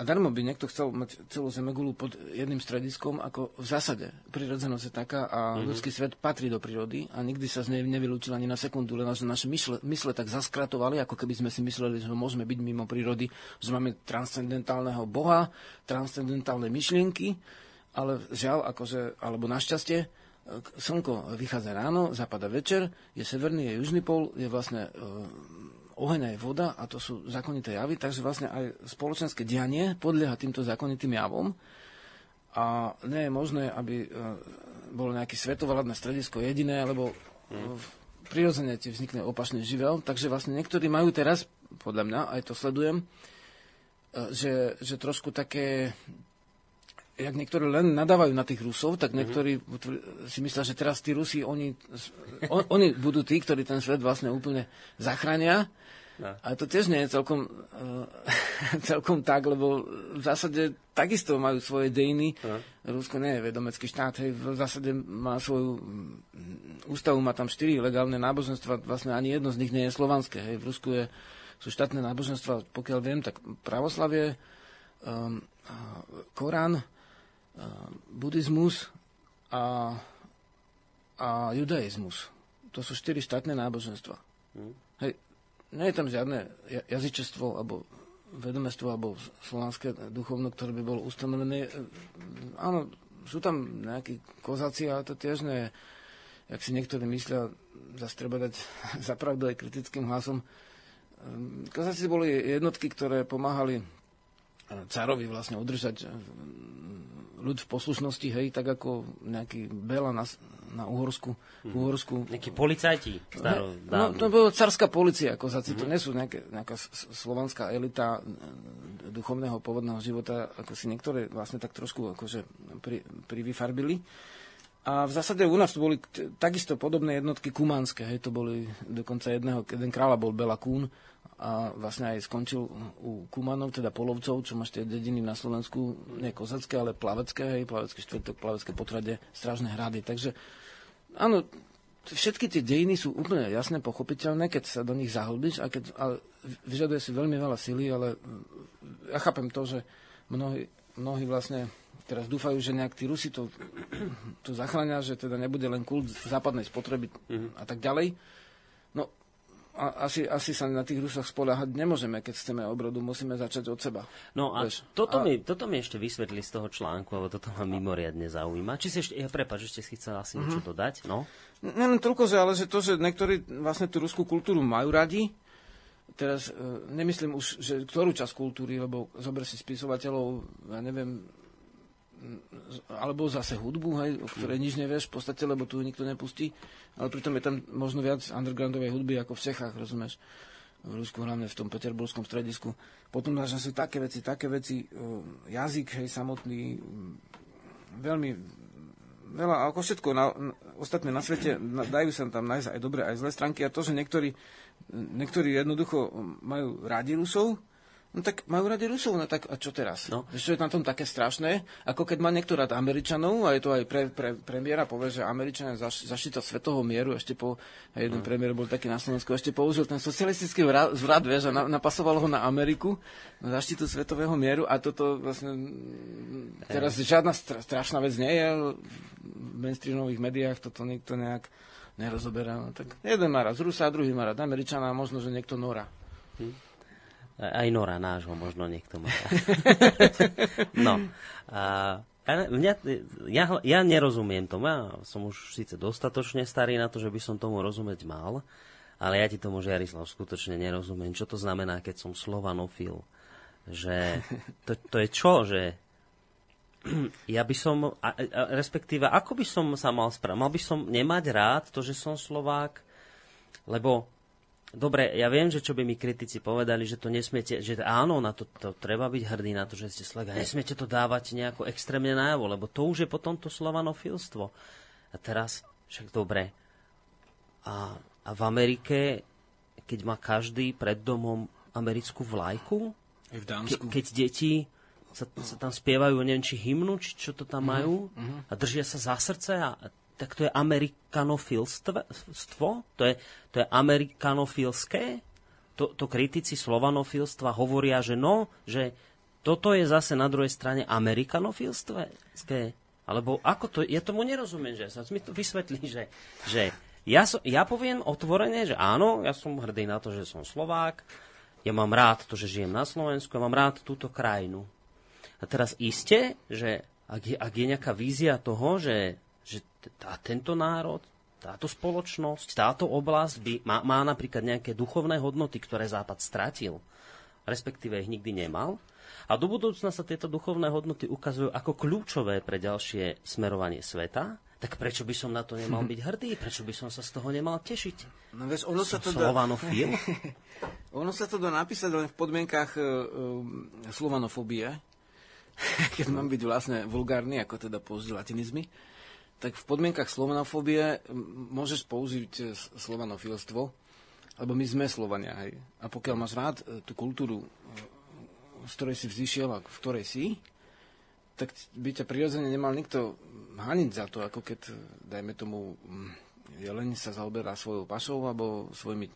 A darmo by niekto chcel mať celú Zemegulu pod jedným strediskom, ako v zásade prirodzenosť je taká a uh-huh. ľudský svet patrí do prírody a nikdy sa z nej nevylúčil ani na sekundu, len že naše mysle, mysle tak zaskratovali, ako keby sme si mysleli, že môžeme byť mimo prírody, že máme transcendentálneho boha, transcendentálne myšlienky ale žiaľ, akože, alebo našťastie, slnko vychádza ráno, zapada večer, je severný, je južný pol, je vlastne e, oheň aj voda a to sú zákonité javy, takže vlastne aj spoločenské dianie podlieha týmto zákonitým javom a nie je možné, aby e, bolo nejaké svetovladné stredisko jediné, lebo e, prirodzene ti vznikne opačný živel, takže vlastne niektorí majú teraz, podľa mňa, aj to sledujem, e, že, že trošku také jak niektorí len nadávajú na tých Rusov, tak niektorí mm-hmm. si myslia, že teraz tí Rusi, oni, on, oni budú tí, ktorí ten svet vlastne úplne zachránia. No. A to tiež nie je celkom, uh, (laughs) celkom tak, lebo v zásade takisto majú svoje dejiny. No. Rusko nie je vedomecký štát, hej, v zásade má svoju mm, ústavu, má tam štyri legálne náboženstva, vlastne ani jedno z nich nie je slovanské. Hej. V Rusku je, sú štátne náboženstva, pokiaľ viem, tak pravoslavie, um, Korán, buddhizmus a, a judaizmus. To sú štyri štátne náboženstva. Hmm. Hej, nie je tam žiadne jazyčestvo alebo vedomestvo alebo slovanské duchovno, ktoré by bolo ustanovené. Áno, sú tam nejakí kozáci, ale to tiež nie je, si niektorí myslia, zase treba dať (laughs) zapravdu aj kritickým hlasom. Kozáci boli jednotky, ktoré pomáhali carovi vlastne udržať ľud v poslušnosti, hej, tak ako nejaký Bela na Uhorsku. Mm. Uhorsku. Nejakí policajti. Staro, no, to bola carská policia, ako za mm. to nie sú nejaké, nejaká slovanská elita duchovného pôvodného života, ako si niektoré vlastne tak trošku akože pri, privyfarbili. A v zásade u nás to boli takisto podobné jednotky kumánske, hej, to boli dokonca jedného, jeden kráľa bol Bela Kún, a vlastne aj skončil u Kumanov, teda Polovcov, čo máš tie dediny na Slovensku, nie kozacké, ale plavecké, hej, plavecké štvrtok, plavecké potrade, strážne hrady. Takže áno, všetky tie dejiny sú úplne jasné, pochopiteľné, keď sa do nich zahlbíš, a keď, ale vyžaduje si veľmi veľa sily, ale ja chápem to, že mnohí, mnohí vlastne teraz dúfajú, že nejak tí Rusi to, to zachránia, že teda nebude len kult západnej spotreby mm-hmm. a tak ďalej. A, asi, asi sa na tých Rusoch spoláhať nemôžeme, keď chceme obrodu, musíme začať od seba. No a Veš, toto, a... Mi, toto mi ešte vysvetli z toho článku, lebo toto ma mimoriadne zaujíma. Či si ešte, ja prepáč, ešte si chcel asi mm-hmm. niečo dodať? No? len toľko, že, ale že to, že niektorí vlastne tú ruskú kultúru majú radi, teraz e, nemyslím už, že ktorú časť kultúry, lebo zober si spisovateľov, ja neviem, alebo zase hudbu, hej, o ktorej nič nevieš v podstate, lebo tu nikto nepustí, ale pritom je tam možno viac undergroundovej hudby ako v Čechách, rozumieš? V Rusku, hlavne v tom peterburskom stredisku. Potom že sú také veci, také veci, jazyk, hej, samotný, veľmi veľa, ako všetko na, na, ostatné na svete, na, dajú sa tam nájsť aj dobré, aj zlé stránky a to, že niektorí, niektorí jednoducho majú rádi Rusov, No tak majú radi Rusov, no tak a čo teraz? No. Čo je na tom také strašné? Ako keď má niekto rád Američanov, a je to aj pre, pre premiéra, povie, že Američania zaš, zaštita svetového mieru, ešte po, jeden no. premiér bol taký na Slovensku, ešte použil ten socialistický zvrat, zvrat vieš, a na, napasoval ho na Ameriku, na zaštitu svetového mieru a toto vlastne teraz žiadna stra, strašná vec nie je v mainstreamových médiách, toto nikto nejak nerozoberá. No, tak jeden má rád Rusa, druhý má rád Američana a možno, že niekto Nora. Hm. Aj Nora nášho možno niekto má. (laughs) no. A, mňa, ja, ja nerozumiem tomu. Ja som už síce dostatočne starý na to, že by som tomu rozumieť mal, ale ja ti tomu, Jarislav, skutočne nerozumiem. Čo to znamená, keď som slovanofil? Že to, to je čo? Že (clears throat) ja by som, a, a, respektíve, ako by som sa mal správať? Mal by som nemať rád to, že som Slovák? lebo Dobre, ja viem, že čo by mi kritici povedali, že to nesmiete, že áno, na to, to treba byť hrdý na to, že ste Slovak. Nesmiete to dávať nejako extrémne najavo, lebo to už je potom to slovanofilstvo. A teraz, však dobre, a, a v Amerike, keď má každý pred domom americkú vlajku, v Dánsku. Ke, keď deti sa, sa tam spievajú, neviem, či hymnu, či čo to tam majú, uh-huh. a držia sa za srdce a tak to je amerikanofilstvo, to je, to je amerikanofilské, to, to kritici slovanofilstva hovoria, že no, že toto je zase na druhej strane amerikanofilské. Alebo ako to, ja tomu nerozumiem, že sa mi to vysvetlí, že, že ja, so, ja poviem otvorene, že áno, ja som hrdý na to, že som Slovák, ja mám rád to, že žijem na Slovensku, ja mám rád túto krajinu. A teraz iste, že ak je, ak je nejaká vízia toho, že tá, tento národ, táto spoločnosť, táto oblasť by, má, má napríklad nejaké duchovné hodnoty, ktoré Západ stratil, respektíve ich nikdy nemal. A do budúcna sa tieto duchovné hodnoty ukazujú ako kľúčové pre ďalšie smerovanie sveta. Tak prečo by som na to nemal (laughs) byť hrdý? Prečo by som sa z toho nemal tešiť? No vieš, ono sa to dá... (laughs) ono sa to dá napísať len v podmienkach uh, uh, slovanofóbie, (laughs) keď mám byť vlastne vulgárny, ako teda použiť latinizmy tak v podmienkach slovenofóbie môžeš použiť e, slovanofilstvo, lebo my sme Slovania. Hej. A pokiaľ máš rád e, tú kultúru, e, z ktorej si vzýšiel a v ktorej si, tak by ťa prirodzene nemal nikto haniť za to, ako keď, dajme tomu, jeleň sa zaoberá svojou pašou alebo svojimi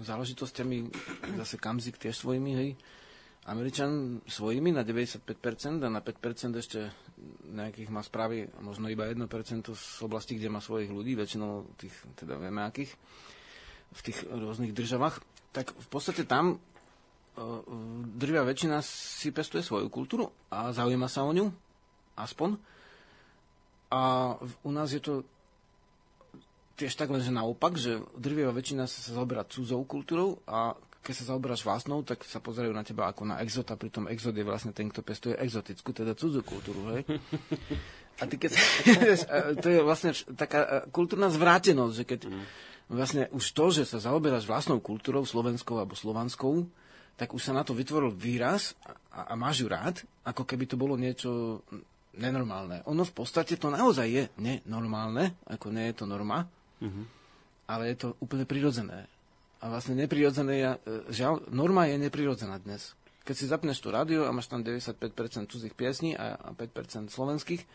záležitosťami, zase kamzik tiež svojimi, hej. Američan svojimi na 95% a na 5% ešte nejakých má správy, možno iba 1% z oblasti, kde má svojich ľudí, väčšinou tých, teda vieme akých, v tých rôznych državách, tak v podstate tam uh, drvia väčšina si pestuje svoju kultúru a zaujíma sa o ňu, aspoň. A u nás je to tiež tak len, že naopak, že drvia väčšina sa zaoberá cudzou kultúrou a keď sa zaoberáš vlastnou, tak sa pozerajú na teba ako na exota, pritom exot je vlastne ten, kto pestuje exotickú, teda cudzú kultúru, hej? A ty keď (laughs) to je vlastne taká kultúrna zvrátenosť, že keď mm. vlastne už to, že sa zaoberáš vlastnou kultúrou, slovenskou alebo slovanskou, tak už sa na to vytvoril výraz a, a máš ju rád, ako keby to bolo niečo nenormálne. Ono v podstate to naozaj je nenormálne, ako nie je to norma, mm-hmm. ale je to úplne prirodzené a vlastne neprirodzené je, žiaľ, norma je neprirodzená dnes. Keď si zapneš tú rádio a máš tam 95% cudzích piesní a 5% slovenských,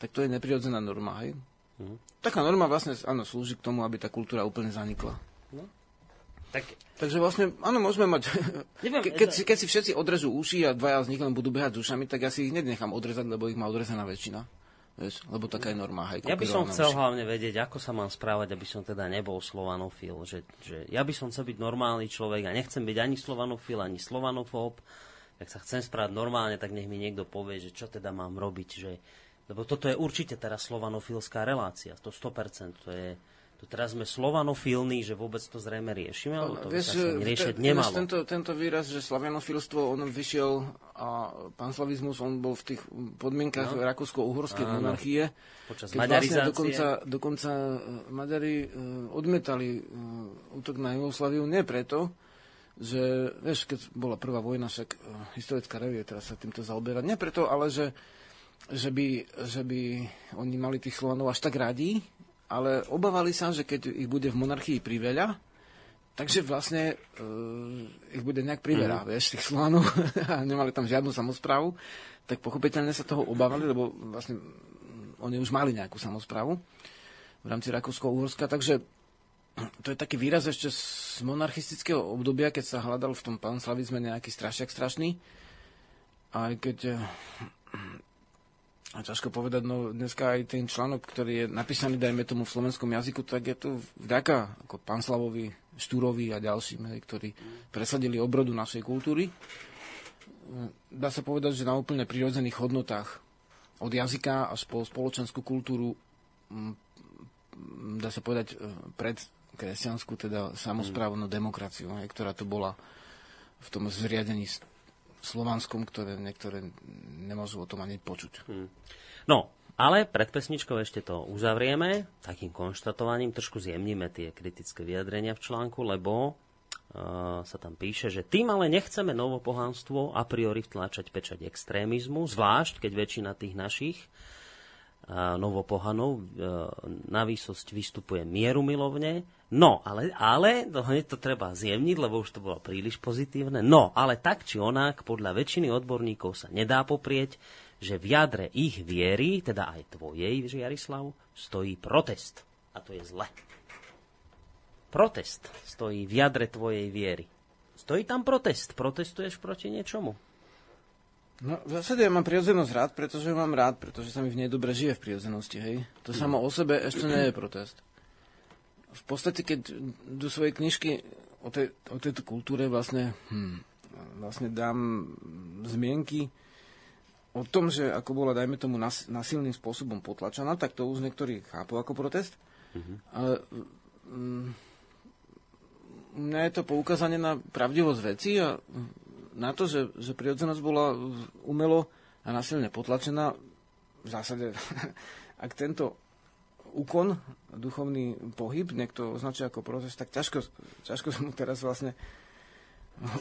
tak to je neprirodzená norma, hej? Mm. Taká norma vlastne, áno, slúži k tomu, aby tá kultúra úplne zanikla. No. Tak... Takže vlastne, áno, môžeme mať... (laughs) Neviem, Ke, keď, si, keď si všetci odrežú uši a dvaja z nich len budú behať s ušami, tak ja si ich nenechám odrezať, lebo ich má odrezaná väčšina. Vieš, lebo taká je norma. Hej, ja by som chcel už. hlavne vedieť, ako sa mám správať, aby som teda nebol slovanofil. Že, že ja by som chcel byť normálny človek a nechcem byť ani slovanofil, ani slovanofób. Ak sa chcem správať normálne, tak nech mi niekto povie, že čo teda mám robiť. Že, lebo toto je určite teraz slovanofilská relácia, to 100%. To je, tu teraz sme slovanofilní, že vôbec to zrejme riešime, alebo to vieš, by sa riešiť te, nemalo. Tento, tento výraz, že slavianofilstvo, on vyšiel a panslavizmus, on bol v tých podmienkach no. rakúsko-uhorskej monarchie. Počas keď Vlastne dokonca, dokonca e, Maďari uh, odmetali uh, útok na Jugoslaviu nie preto, že, vieš, keď bola prvá vojna, však historická revie teraz sa týmto zaoberať, nie preto, ale že, že, by, že by oni mali tých Slovanov až tak radi, ale obávali sa, že keď ich bude v monarchii priveľa, takže vlastne uh, ich bude nejak priveľa, mm. vieš, tých Slovanov (laughs) a nemali tam žiadnu samozprávu, tak pochopiteľne sa toho obávali, lebo vlastne oni už mali nejakú samozprávu v rámci Rakúsko-Uhorska, takže to je taký výraz ešte z monarchistického obdobia, keď sa hľadal v tom panslavizme nejaký strašiak strašný. Aj keď a ťažko povedať, no dneska aj ten článok, ktorý je napísaný, dajme tomu v slovenskom jazyku, tak je to vďaka ako pán Slavovi, Štúrovi a ďalším, ktorí presadili obrodu našej kultúry. Dá sa povedať, že na úplne prirodzených hodnotách od jazyka až po spoločenskú kultúru dá sa povedať e, pred kresťanskú, teda samozprávnu demokraciu, ktorá to bola v tom zriadení slovanskom, ktoré niektoré nemôžu o tom ani počuť. Hmm. No, Ale pred pesničkou ešte to uzavrieme takým konštatovaním, trošku zjemníme tie kritické vyjadrenia v článku, lebo uh, sa tam píše, že tým ale nechceme novopohanstvo a priori vtlačať pečať extrémizmu, zvlášť keď väčšina tých našich uh, novopohanov uh, na výsosť vystupuje mierumilovne. No, ale, ale to, hneď to treba zjemniť, lebo už to bolo príliš pozitívne. No, ale tak či onak, podľa väčšiny odborníkov sa nedá poprieť, že v jadre ich viery, teda aj tvojej, Jarislav, stojí protest. A to je zle. Protest stojí v jadre tvojej viery. Stojí tam protest. Protestuješ proti niečomu. No, v zásade ja mám prirodzenosť rád, pretože mám rád, pretože sa mi v nej dobre žije v prirodzenosti, hej. To samo o sebe ešte nie je protest. V podstate, keď do svojej knižky o, tej, o tejto kultúre vlastne, hm, vlastne dám zmienky, o tom, že ako bola, dajme tomu, nas, nasilným spôsobom potlačená, tak to už niektorí chápu ako protest. Mm-hmm. Ale mm, mňa je to poukázanie na pravdivosť veci a na to, že, že prirodzenosť bola umelo a nasilne potlačená. V zásade, (laughs) ak tento úkon, duchovný pohyb, niekto označuje ako protest, tak ťažko, ťažko mu teraz vlastne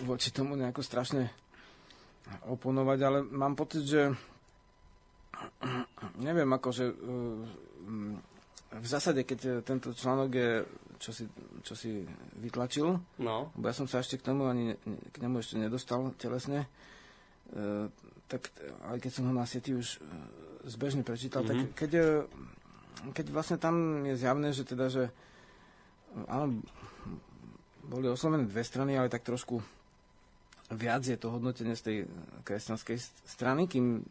voči tomu nejako strašne oponovať, ale mám pocit, že (clears throat) neviem, akože v zásade, keď tento článok je, čo si, čo si vytlačil, no. bo ja som sa ešte k tomu ani k nemu ešte nedostal telesne, e, tak aj keď som ho na sieti už e, zbežne prečítal, mm-hmm. tak keď, e, keď vlastne tam je zjavné, že teda, že áno, boli oslovené dve strany, ale tak trošku viac je to hodnotenie z tej kresťanskej strany, kým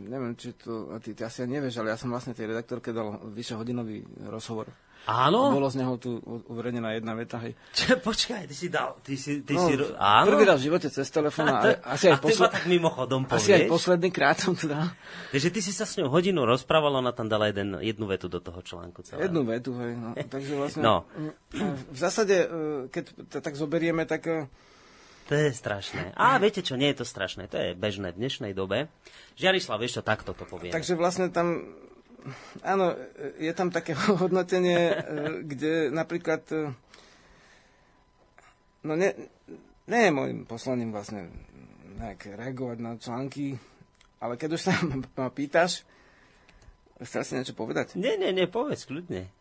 neviem, či to, ty, ty asi nevieš, ale ja som vlastne tej redaktorke dal vyše hodinový rozhovor. Áno? A bolo z neho tu uverejnená jedna veta, hej. (laughs) Čo, počkaj, ty si dal, ty si, ty no, si, áno? Prvý raz v živote cez telefón a, (laughs) asi aj, posled... tak mimochodom povieš? Asi aj posledný krát som to dal. Takže ty si sa s ňou hodinu rozprával, ona tam dala jeden, jednu vetu do toho článku celé. Jednu vetu, hej. No. (laughs) Takže vlastne, no. v zásade, e, keď to tak zoberieme, tak e, to je strašné. A viete čo, nie je to strašné. To je bežné v dnešnej dobe. Žiarislav, vieš čo, takto to poviem. Takže vlastne tam, áno, je tam také (laughs) hodnotenie, e, kde napríklad, e, no ne, nie je môjim poslaním vlastne nejak reagovať na články, ale keď už sa ma pýtaš, chcel si niečo povedať? Nie, nie, nie, povedz kľudne.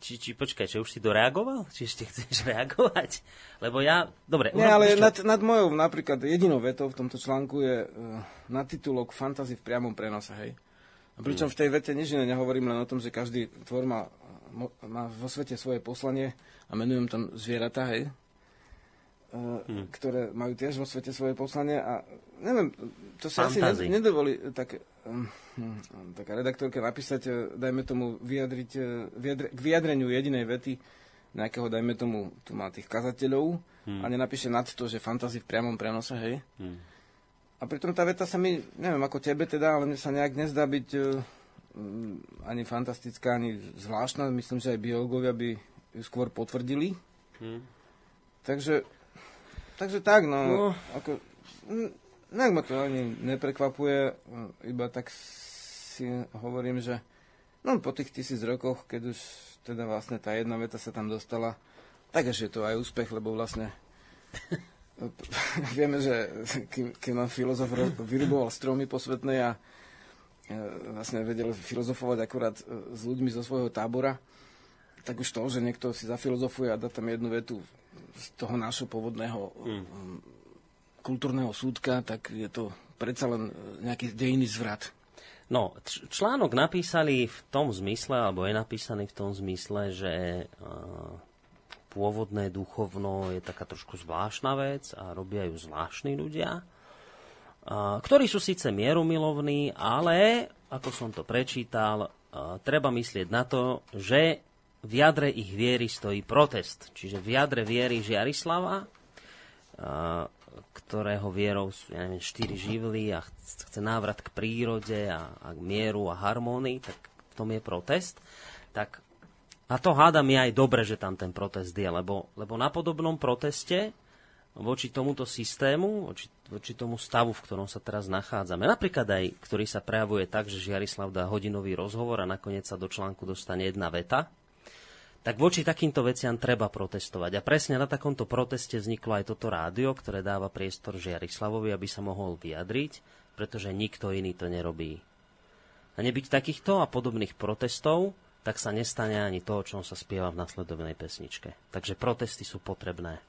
Či, či počkaj, že už si doreagoval? Či ešte chceš (laughs) reagovať? Lebo ja... Dobre. Nie, ale nad, nad mojou napríklad jedinou vetou v tomto článku je uh, nadtitulok Fantasy v priamom prenose, hej. A pričom v tej vete nič iné nehovorím len o tom, že každý tvor má, má vo svete svoje poslanie a menujem tam zvieratá, hej. Uh, hmm. ktoré majú tiež vo svete svoje poslanie a neviem, to sa asi nedovolí tak Hm, taká redaktorka napísať, e, dajme tomu, vyjadriť, e, vyjadre, k vyjadreniu jedinej vety nejakého, dajme tomu, tu má tých kazateľov hmm. a nenapíše nad to, že fantasy v priamom prenose, hej. Hmm. A pritom tá veta sa mi, neviem ako tebe teda, ale mne sa nejak nezdá byť uh, ani fantastická, ani zvláštna. Myslím, že aj biológovia by ju skôr potvrdili. Hmm. Takže, takže tak, no, no. Ako, nejak ma to ani neprekvapuje, iba tak si hovorím, že no, po tých tisíc rokoch, keď už teda vlastne tá jedna veta sa tam dostala, tak je to aj úspech, lebo vlastne (laughs) vieme, že kým, kým nám filozof vyruboval stromy posvetné a e, vlastne vedel filozofovať akurát e, s ľuďmi zo svojho tábora, tak už to, že niekto si zafilozofuje a dá tam jednu vetu z toho nášho pôvodného mm. Kultúrneho súdka, tak je to predsa len nejaký dejný zvrat. No, článok napísali v tom zmysle, alebo je napísaný v tom zmysle, že pôvodné duchovno je taká trošku zvláštna vec a robia ju zvláštni ľudia, ktorí sú síce mierumilovní, ale, ako som to prečítal, treba myslieť na to, že v jadre ich viery stojí protest. Čiže v jadre viery Žiarislava ktorého vierou sú, ja neviem, štyri živly a chce návrat k prírode a, a k mieru a harmónii, tak v tom je protest. Tak, a to hádam je aj dobre, že tam ten protest je, lebo, lebo na podobnom proteste voči tomuto systému, voči, voči tomu stavu, v ktorom sa teraz nachádzame. Napríklad aj, ktorý sa prejavuje tak, že Žiarislav dá hodinový rozhovor a nakoniec sa do článku dostane jedna veta, tak voči takýmto veciam treba protestovať. A presne na takomto proteste vzniklo aj toto rádio, ktoré dáva priestor Žiarislavovi, aby sa mohol vyjadriť, pretože nikto iný to nerobí. A nebyť takýchto a podobných protestov, tak sa nestane ani to, o čom sa spieva v nasledovnej pesničke. Takže protesty sú potrebné.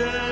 share.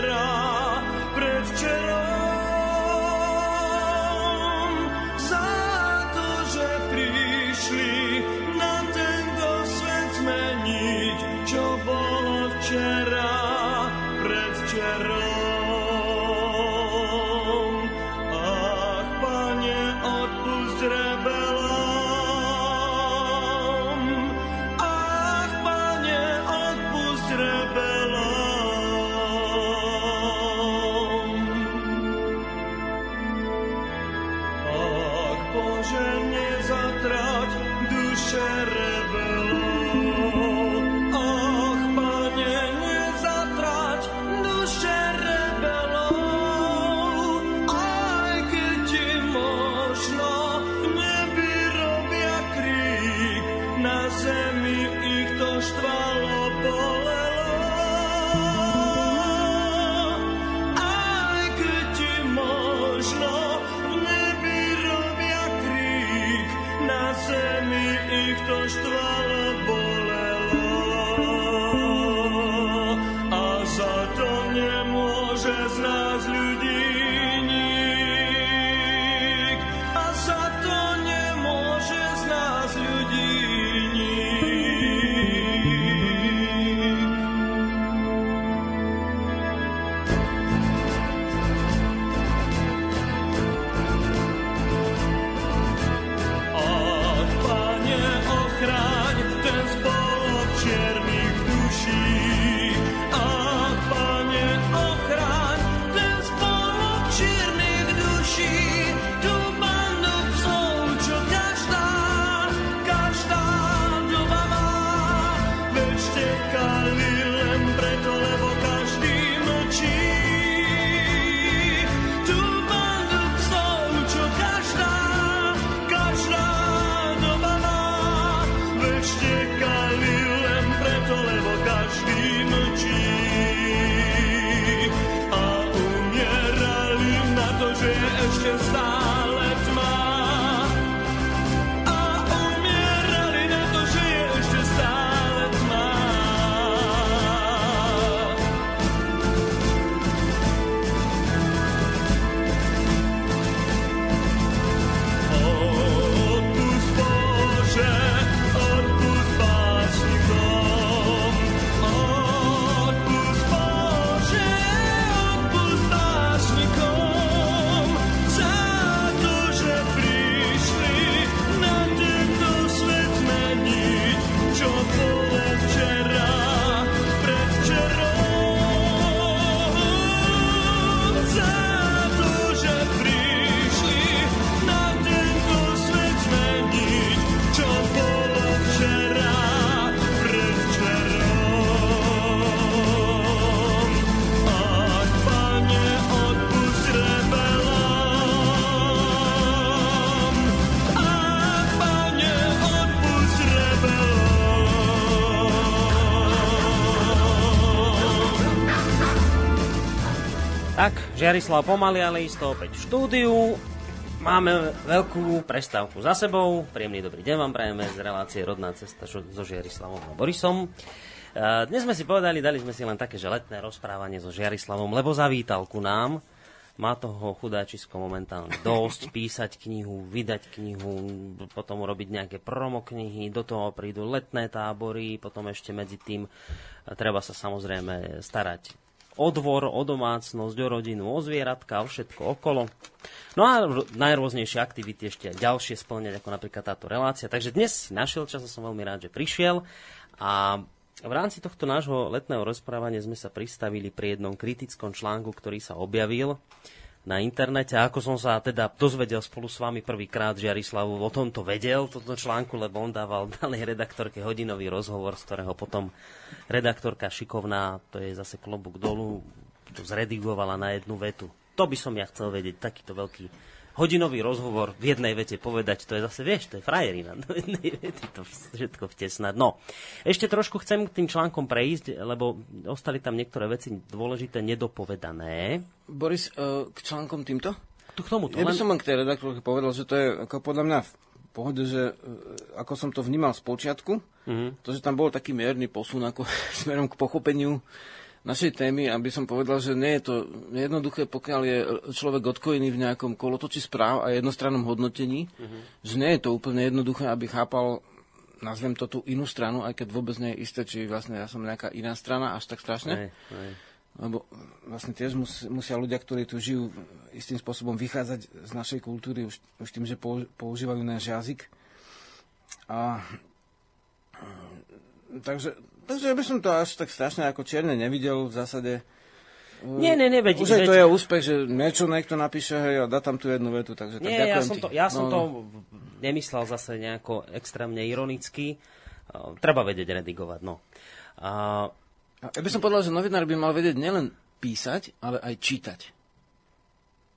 Žiarislav pomaly, ale isto opäť v štúdiu. Máme veľkú prestávku za sebou. Príjemný dobrý deň vám prajeme z relácie Rodná cesta so Žiarislavom a Borisom. Dnes sme si povedali, dali sme si len také, že letné rozprávanie so Žiarislavom, lebo zavítal ku nám má toho chudáčisko momentálne dosť, (laughs) písať knihu, vydať knihu, potom robiť nejaké promo knihy, do toho prídu letné tábory, potom ešte medzi tým treba sa samozrejme starať o dvor, o domácnosť, o rodinu, o zvieratka, o všetko okolo. No a najrôznejšie aktivity ešte ďalšie splňať, ako napríklad táto relácia. Takže dnes si našiel čas som veľmi rád, že prišiel. A v rámci tohto nášho letného rozprávania sme sa pristavili pri jednom kritickom článku, ktorý sa objavil na internete. A ako som sa teda dozvedel spolu s vami prvýkrát, Žiarislavu o tomto vedel, toto článku, lebo on dával (laughs) danej redaktorke hodinový rozhovor, z ktorého potom redaktorka šikovná, to je zase klobúk dolu, to zredigovala na jednu vetu. To by som ja chcel vedieť, takýto veľký hodinový rozhovor v jednej vete povedať, to je zase, vieš, to je frajerina. (laughs) Do jednej vety to všetko vtesnať. No, ešte trošku chcem k tým článkom prejsť, lebo ostali tam niektoré veci dôležité nedopovedané. Boris, uh, k článkom týmto? Tu k tomuto. Ja by som len k tej redaktorke povedal, že to je ako podľa mňa pohode, že uh, ako som to vnímal z počiatku, mm-hmm. to, že tam bol taký mierny posun ako (laughs) smerom k pochopeniu našej témy, aby som povedal, že nie je to jednoduché, pokiaľ je človek odkojený v nejakom kolotoči správ a jednostrannom hodnotení, uh-huh. že nie je to úplne jednoduché, aby chápal nazvem to tú inú stranu, aj keď vôbec nie je isté, či vlastne ja som nejaká iná strana, až tak strašne. Aj, aj. Lebo vlastne tiež mus, musia ľudia, ktorí tu žijú, istým spôsobom vychádzať z našej kultúry už, už tým, že používajú náš jazyk. A, takže Takže by som to až tak strašne ako čierne nevidel v zásade. Nie, nie, nie, veď, Už veď... to je úspech, že niečo niekto napíše hej, a dá tam tú jednu vetu, takže nie, tak ja som, ti. to, ja som no, to no. nemyslel zase nejako extrémne ironicky. Uh, treba vedieť redigovať, no. Uh, ja by som povedal, že novinár by mal vedieť nielen písať, ale aj čítať.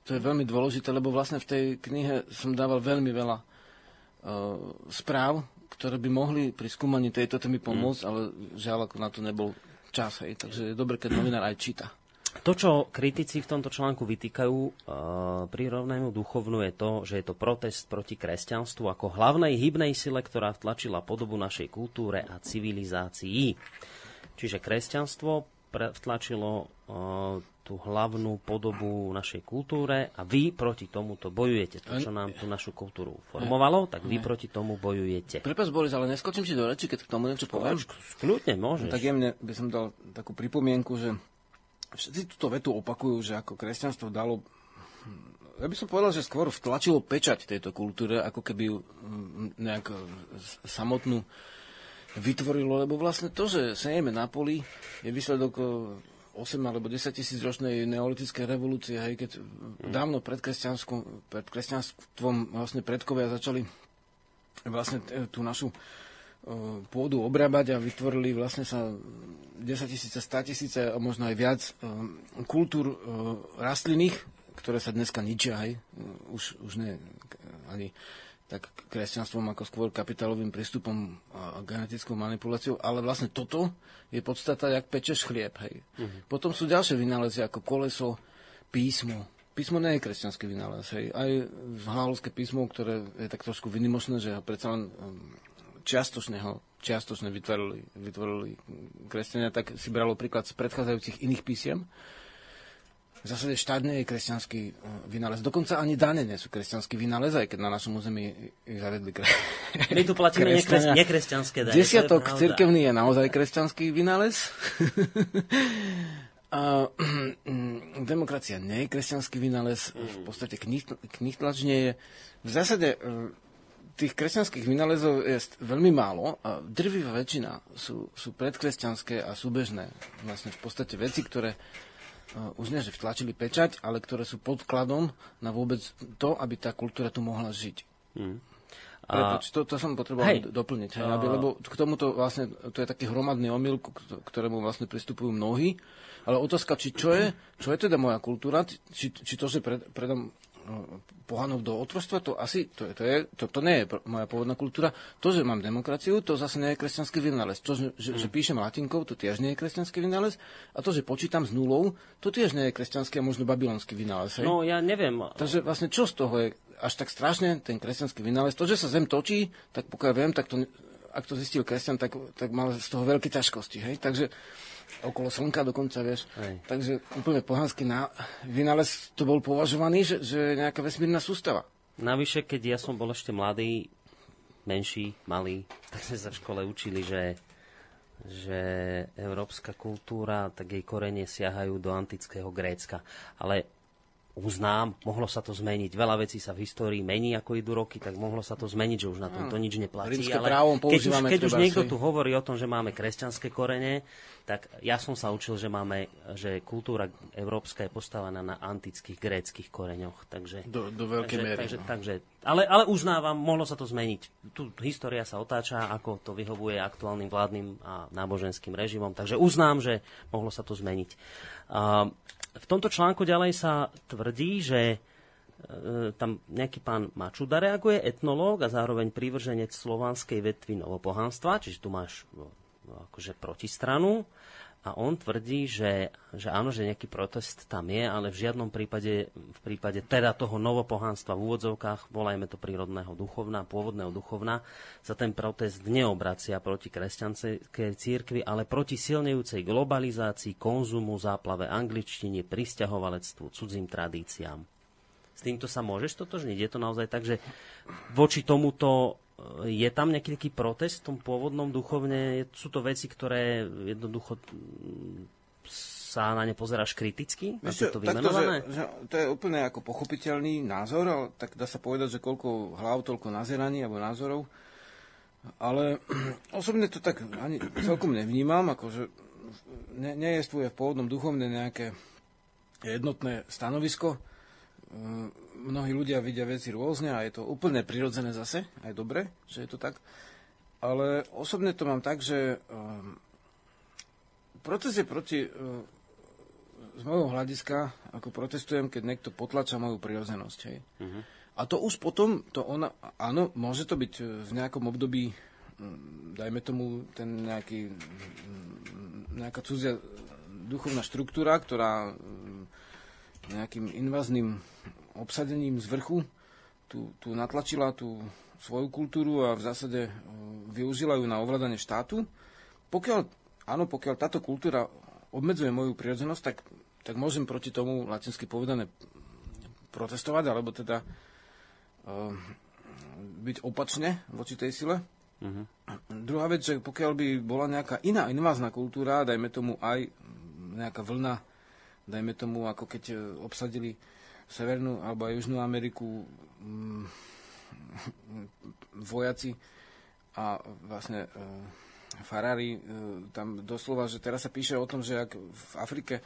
To je veľmi dôležité, lebo vlastne v tej knihe som dával veľmi veľa uh, správ, ktoré by mohli pri skúmaní tejto témy pomôcť, mm. ale žiaľ, ako na to nebol čas. Hej. Takže je dobre, keď novinár aj číta. To, čo kritici v tomto článku vytýkajú uh, pri rovnému duchovnu, je to, že je to protest proti kresťanstvu ako hlavnej hybnej sile, ktorá vtlačila podobu našej kultúre a civilizácii. Čiže kresťanstvo vtlačilo uh, tú hlavnú podobu našej kultúre a vy proti tomuto bojujete. To, čo nám tú našu kultúru formovalo, tak vy proti tomu bojujete. Prepač, Boris, ale neskočím si do reči, keď k tomu niečo poviem. Kľudne, môžeš. No, tak jemne by som dal takú pripomienku, že všetci túto vetu opakujú, že ako kresťanstvo dalo ja by som povedal, že skôr vtlačilo pečať tejto kultúre, ako keby ju mm, nejak samotnú vytvorilo, lebo vlastne to, že sejeme na poli, je výsledok 8 alebo 10 tisíc ročnej neolitickej revolúcie, hej, keď mm. dávno pred, pred kresťanstvom vlastne predkovia začali vlastne tú našu e, pôdu obrábať a vytvorili vlastne sa 10 tisíce, 100 tisíce a možno aj viac e, kultúr e, rastlinných, ktoré sa dneska ničia, hej, už, už nie ani tak kresťanstvom ako skôr kapitálovým prístupom a genetickou manipuláciou, ale vlastne toto je podstata, jak pečeš chlieb. Hej. Uh-huh. Potom sú ďalšie vynálezy ako koleso, písmo. Písmo nie je kresťanský vynález. Hej. Aj hálovské písmo, ktoré je tak trošku vynimočné, že ho predsa len um, čiastočne ho čiastočne vytvorili, vytvorili kresťania, tak si bralo príklad z predchádzajúcich iných písiem v zásade štát nie je kresťanský e, vynález. Dokonca ani dane nie sú kresťanský vynález, aj keď na našom území ich zavedli kre... My tu platíme (laughs) nekres... nekresťanské dane. Desiatok cirkevný je naozaj kresťanský vynález. (laughs) A, demokracia nie je kresťanský vynález, v podstate knih, knih tlač nie je. V zásade e, tých kresťanských vynálezov je veľmi málo a drvivá väčšina sú, sú predkresťanské a súbežné. Vlastne v podstate veci, ktoré už nie, že vtlačili pečať, ale ktoré sú podkladom na vôbec to, aby tá kultúra tu mohla žiť. Hmm. A... Prepač, to, to som potreboval hej. doplniť, hej, aby, lebo k tomuto vlastne, to je taký hromadný omyl, k ktorému vlastne pristupujú mnohí, ale otázka, či čo je, čo je teda moja kultúra, či, či to, že pred, predom pohanov do otrostva, to asi, to, je, to, je, to, to nie je moja pôvodná kultúra. To, že mám demokraciu, to zase nie je kresťanský vynález. To, že, že, že mm. píšem latinkou, to tiež nie je kresťanský vynález. A to, že počítam s nulou, to tiež nie je kresťanský a možno babylonský vynález. Hej? No, ja neviem. Takže vlastne čo z toho je až tak strašne ten kresťanský vynález? To, že sa zem točí, tak pokiaľ viem, tak to ak to zistil kresťan, tak, tak mal z toho veľké ťažkosti. Hej? Takže okolo slnka dokonca, vieš. Hej. Takže úplne pohanský na, vynález to bol považovaný, že, že nejaká vesmírna sústava. Navyše, keď ja som bol ešte mladý, menší, malý, (laughs) tak sme sa v škole učili, že že európska kultúra, tak jej korene siahajú do antického Grécka. Ale uznám, mohlo sa to zmeniť. Veľa vecí sa v histórii mení, ako idú roky, tak mohlo sa to zmeniť, že už na tom to nič neplatí. Rímske ale keď už, keď už niekto tu hovorí o tom, že máme kresťanské korene, tak ja som sa učil, že máme, že kultúra európska je postavená na antických gréckých koreňoch. Takže, do, do veľkej takže, miery. Takže, no. takže, ale, ale uznávam, mohlo sa to zmeniť. Tu história sa otáča, ako to vyhovuje aktuálnym vládnym a náboženským režimom, takže uznám, že mohlo sa to zmeniť. Uh, v tomto článku ďalej sa tvrdí, že e, tam nejaký pán Mačuda reaguje, etnológ a zároveň prívrženec slovanskej vetvy novopohanstva, čiže tu máš no, no, akože protistranu. A on tvrdí, že, že áno, že nejaký protest tam je, ale v žiadnom prípade, v prípade teda toho novopohanstva v úvodzovkách, volajme to prírodného duchovna, pôvodného duchovna, sa ten protest neobracia proti kresťanskej církvi, ale proti silnejúcej globalizácii, konzumu, záplave angličtine, pristahovalectvu, cudzím tradíciám. S týmto sa môžeš totožniť? Je to naozaj tak, že voči tomuto je tam nejaký taký protest v tom pôvodnom duchovne? Sú to veci, ktoré jednoducho sa na ne pozeráš kriticky? Víš, to, takto, že, že to je úplne ako pochopiteľný názor, ale tak dá sa povedať, že koľko hlav, toľko nazeraní alebo názorov. Ale (clears throat) osobne to tak ani celkom nevnímam, akože ne, nie je v pôvodnom duchovne nejaké jednotné stanovisko mnohí ľudia vidia veci rôzne a je to úplne prirodzené zase, aj dobre, že je to tak. Ale osobne to mám tak, že um, proces je proti, uh, z môjho hľadiska, ako protestujem, keď niekto potlača moju prirodzenosť. Hej. Uh-huh. A to už potom, to ona, áno, môže to byť v nejakom období, dajme tomu, ten nejaký, nejaká cudzia duchovná štruktúra, ktorá nejakým invazným obsadením z vrchu tu, tu natlačila tú svoju kultúru a v zásade e, využila ju na ovládanie štátu. Pokiaľ, áno, pokiaľ táto kultúra obmedzuje moju prirodzenosť, tak, tak môžem proti tomu latinsky povedané protestovať, alebo teda uh, byť opačne voči tej sile. Uh-huh. Druhá vec, že pokiaľ by bola nejaká iná invázna kultúra, dajme tomu aj nejaká vlna, dajme tomu, ako keď e, obsadili Severnú alebo aj Južnú Ameriku mm, vojaci a vlastne e, Farari, e, tam doslova, že teraz sa píše o tom, že ak v Afrike e,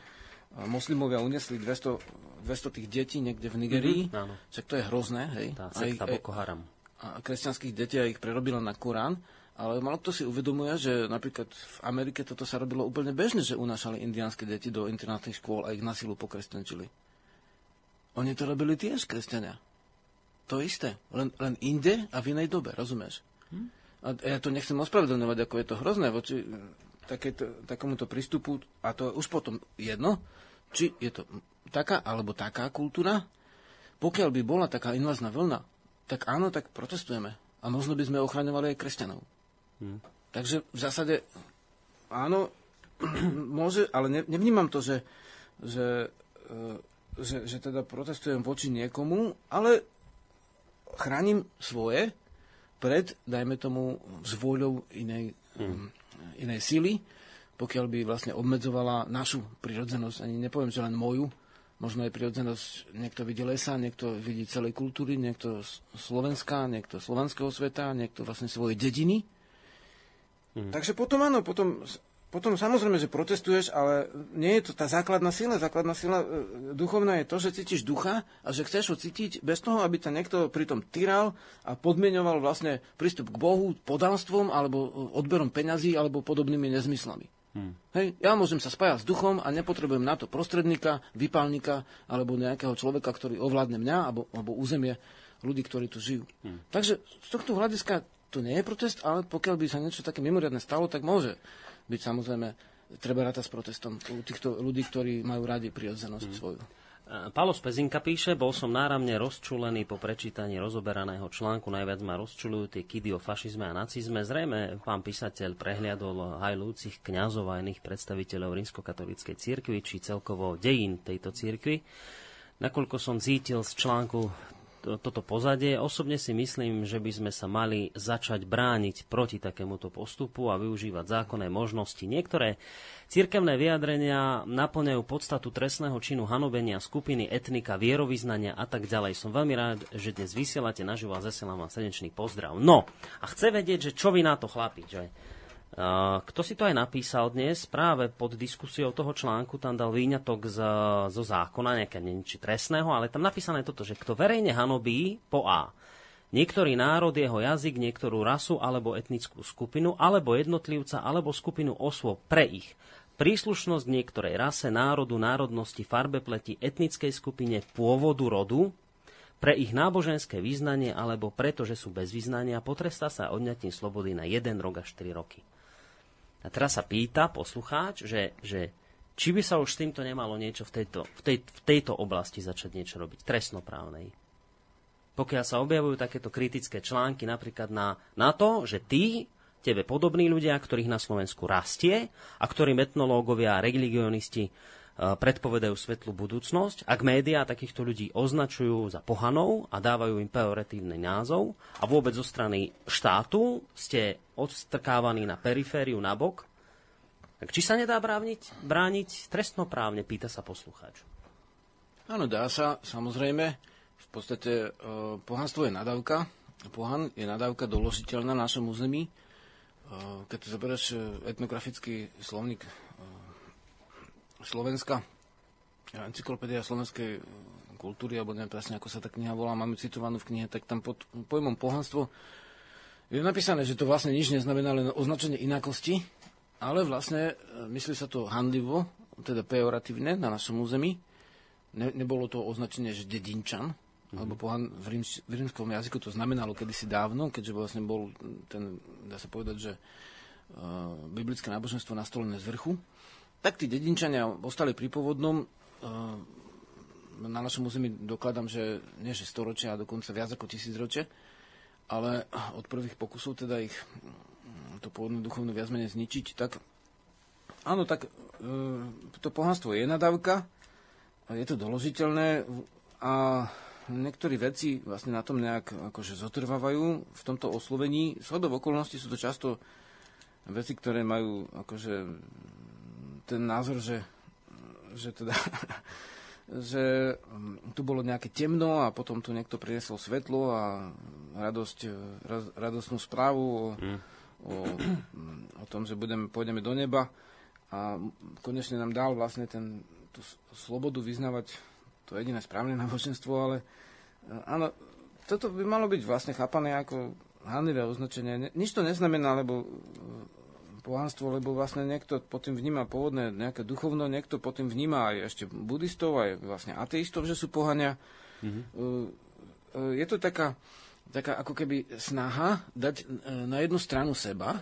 moslimovia unesli 200, 200 tých detí niekde v Nigerii, mm-hmm, však to je hrozné, hej? Tá sekta Boko Haram. A kresťanských detí ich prerobila na Korán, ale malo kto si uvedomuje, že napríklad v Amerike toto sa robilo úplne bežne, že unášali indiánske deti do internátnych škôl a ich na silu pokresťančili. Oni to robili tiež, kresťania. To isté. Len, len inde a v inej dobe, rozumieš? Hm? A ja to nechcem ospravedlňovať, ako je to hrozné voči takéto, takomuto prístupu. A to je už potom jedno, či je to taká alebo taká kultúra. Pokiaľ by bola taká invazná vlna, tak áno, tak protestujeme. A možno by sme ochraňovali aj kresťanov. Hm. Takže v zásade áno, (clears throat) môže, ale nevnímam to, že, že e, že, že teda protestujem voči niekomu, ale chránim svoje pred, dajme tomu, zvôľou inej, mm. inej sily, pokiaľ by vlastne obmedzovala našu prirodzenosť, ani nepoviem, že len moju, možno aj prirodzenosť, niekto vidí lesa, niekto vidí celej kultúry, niekto Slovenska, niekto slovanského sveta, niekto vlastne svoje dediny. Mm. Takže potom áno, potom potom samozrejme, že protestuješ, ale nie je to tá základná sila. Základná sila e, duchovná je to, že cítiš ducha a že chceš ho cítiť bez toho, aby ťa niekto pritom tyral a podmienoval vlastne prístup k Bohu podanstvom alebo e, odberom peňazí alebo podobnými nezmyslami. Hmm. Hej, ja môžem sa spájať s duchom a nepotrebujem na to prostredníka, vypálnika alebo nejakého človeka, ktorý ovládne mňa alebo, alebo územie ľudí, ktorí tu žijú. Hmm. Takže z tohto hľadiska to nie je protest, ale pokiaľ by sa niečo také mimoriadne stalo, tak môže byť samozrejme treba rátať s protestom u týchto ľudí, ktorí majú radi prirodzenosť mm. svoju. Palo Spezinka píše, bol som náramne rozčulený po prečítaní rozoberaného článku. Najviac ma rozčulujú tie kidy o fašizme a nacizme. Zrejme pán písateľ prehliadol hajlúcich kňazov a iných predstaviteľov rímskokatolíckej cirkvi, či celkovo dejín tejto cirkvi. Nakoľko som cítil z článku toto pozadie. Osobne si myslím, že by sme sa mali začať brániť proti takémuto postupu a využívať zákonné možnosti. Niektoré cirkevné vyjadrenia naplňajú podstatu trestného činu hanobenia skupiny, etnika, vierovýznania a tak ďalej. Som veľmi rád, že dnes vysielate naživo a zasielam vám srdečný pozdrav. No, a chce vedieť, že čo vy na to chlapi, že? Kto si to aj napísal dnes, práve pod diskusiou toho článku tam dal výňatok z, zo zákona, nejaké či trestného, ale tam napísané toto, že kto verejne hanobí po A. Niektorý národ, jeho jazyk, niektorú rasu alebo etnickú skupinu, alebo jednotlivca, alebo skupinu osôb pre ich príslušnosť k niektorej rase, národu, národnosti, farbe pleti, etnickej skupine, pôvodu rodu, pre ich náboženské význanie alebo preto, že sú bez význania, potrestá sa odňatím slobody na 1 rok až 4 roky. A teraz sa pýta poslucháč, že, že či by sa už s týmto nemalo niečo v tejto, v, tej, v tejto oblasti začať niečo robiť, trestnoprávnej. Pokiaľ sa objavujú takéto kritické články napríklad na, na to, že ty, tebe podobní ľudia, ktorých na Slovensku rastie a ktorým etnológovia a religionisti predpovedajú svetlú budúcnosť, ak médiá takýchto ľudí označujú za pohanov a dávajú im pejoratívny názov a vôbec zo strany štátu ste odstrkávaní na perifériu, na bok, tak či sa nedá brániť, brániť trestnoprávne, pýta sa poslucháč. Áno, dá sa, samozrejme. V podstate e, pohanstvo je nadávka. Pohan je nadávka doložiteľná na našom území. E, keď zoberieš etnografický slovník Slovenska, encyklopédia slovenskej e, kultúry, alebo neviem presne, ako sa tá kniha volá, máme citovanú v knihe, tak tam pod pojmom pohanstvo je napísané, že to vlastne nič neznamená, len označenie inakosti, ale vlastne e, myslí sa to handlivo, teda pejoratívne na našom území. Ne, nebolo to označenie, že dedinčan, mm-hmm. alebo pohan v, ríms, v rímskom jazyku to znamenalo kedysi dávno, keďže vlastne bol ten, dá sa povedať, že uh, biblické náboženstvo nastolené z vrchu tak tí dedinčania ostali pri pôvodnom. Eh, na našom území dokladám, že nie že storočia, a dokonca viac ako tisícročie, ale od prvých pokusov teda ich mm, to pôvodné duchovné viac menej zničiť, tak áno, tak eh, to pohanstvo je nadávka, je to doložiteľné a niektorí veci vlastne na tom nejak akože zotrvávajú v tomto oslovení. Shodov okolností sú to často veci, ktoré majú akože ten názor, že, že teda (laughs) že mm, tu bolo nejaké temno a potom tu niekto priniesol svetlo a radosť, radostnú správu o, mm. o, o tom, že budeme, pôjdeme do neba a konečne nám dal vlastne ten, tú slobodu vyznávať to jediné správne (laughs) náboženstvo, ale áno, toto by malo byť vlastne chápané ako hanlivé označenie. Nič to neznamená, lebo pohanstvo, lebo vlastne niekto pod tým vníma pôvodné nejaké duchovno, niekto pod tým vníma aj ešte buddhistov, aj vlastne ateistov, že sú pohania. Mm-hmm. Je to taká, taká ako keby snaha dať e, na jednu stranu seba,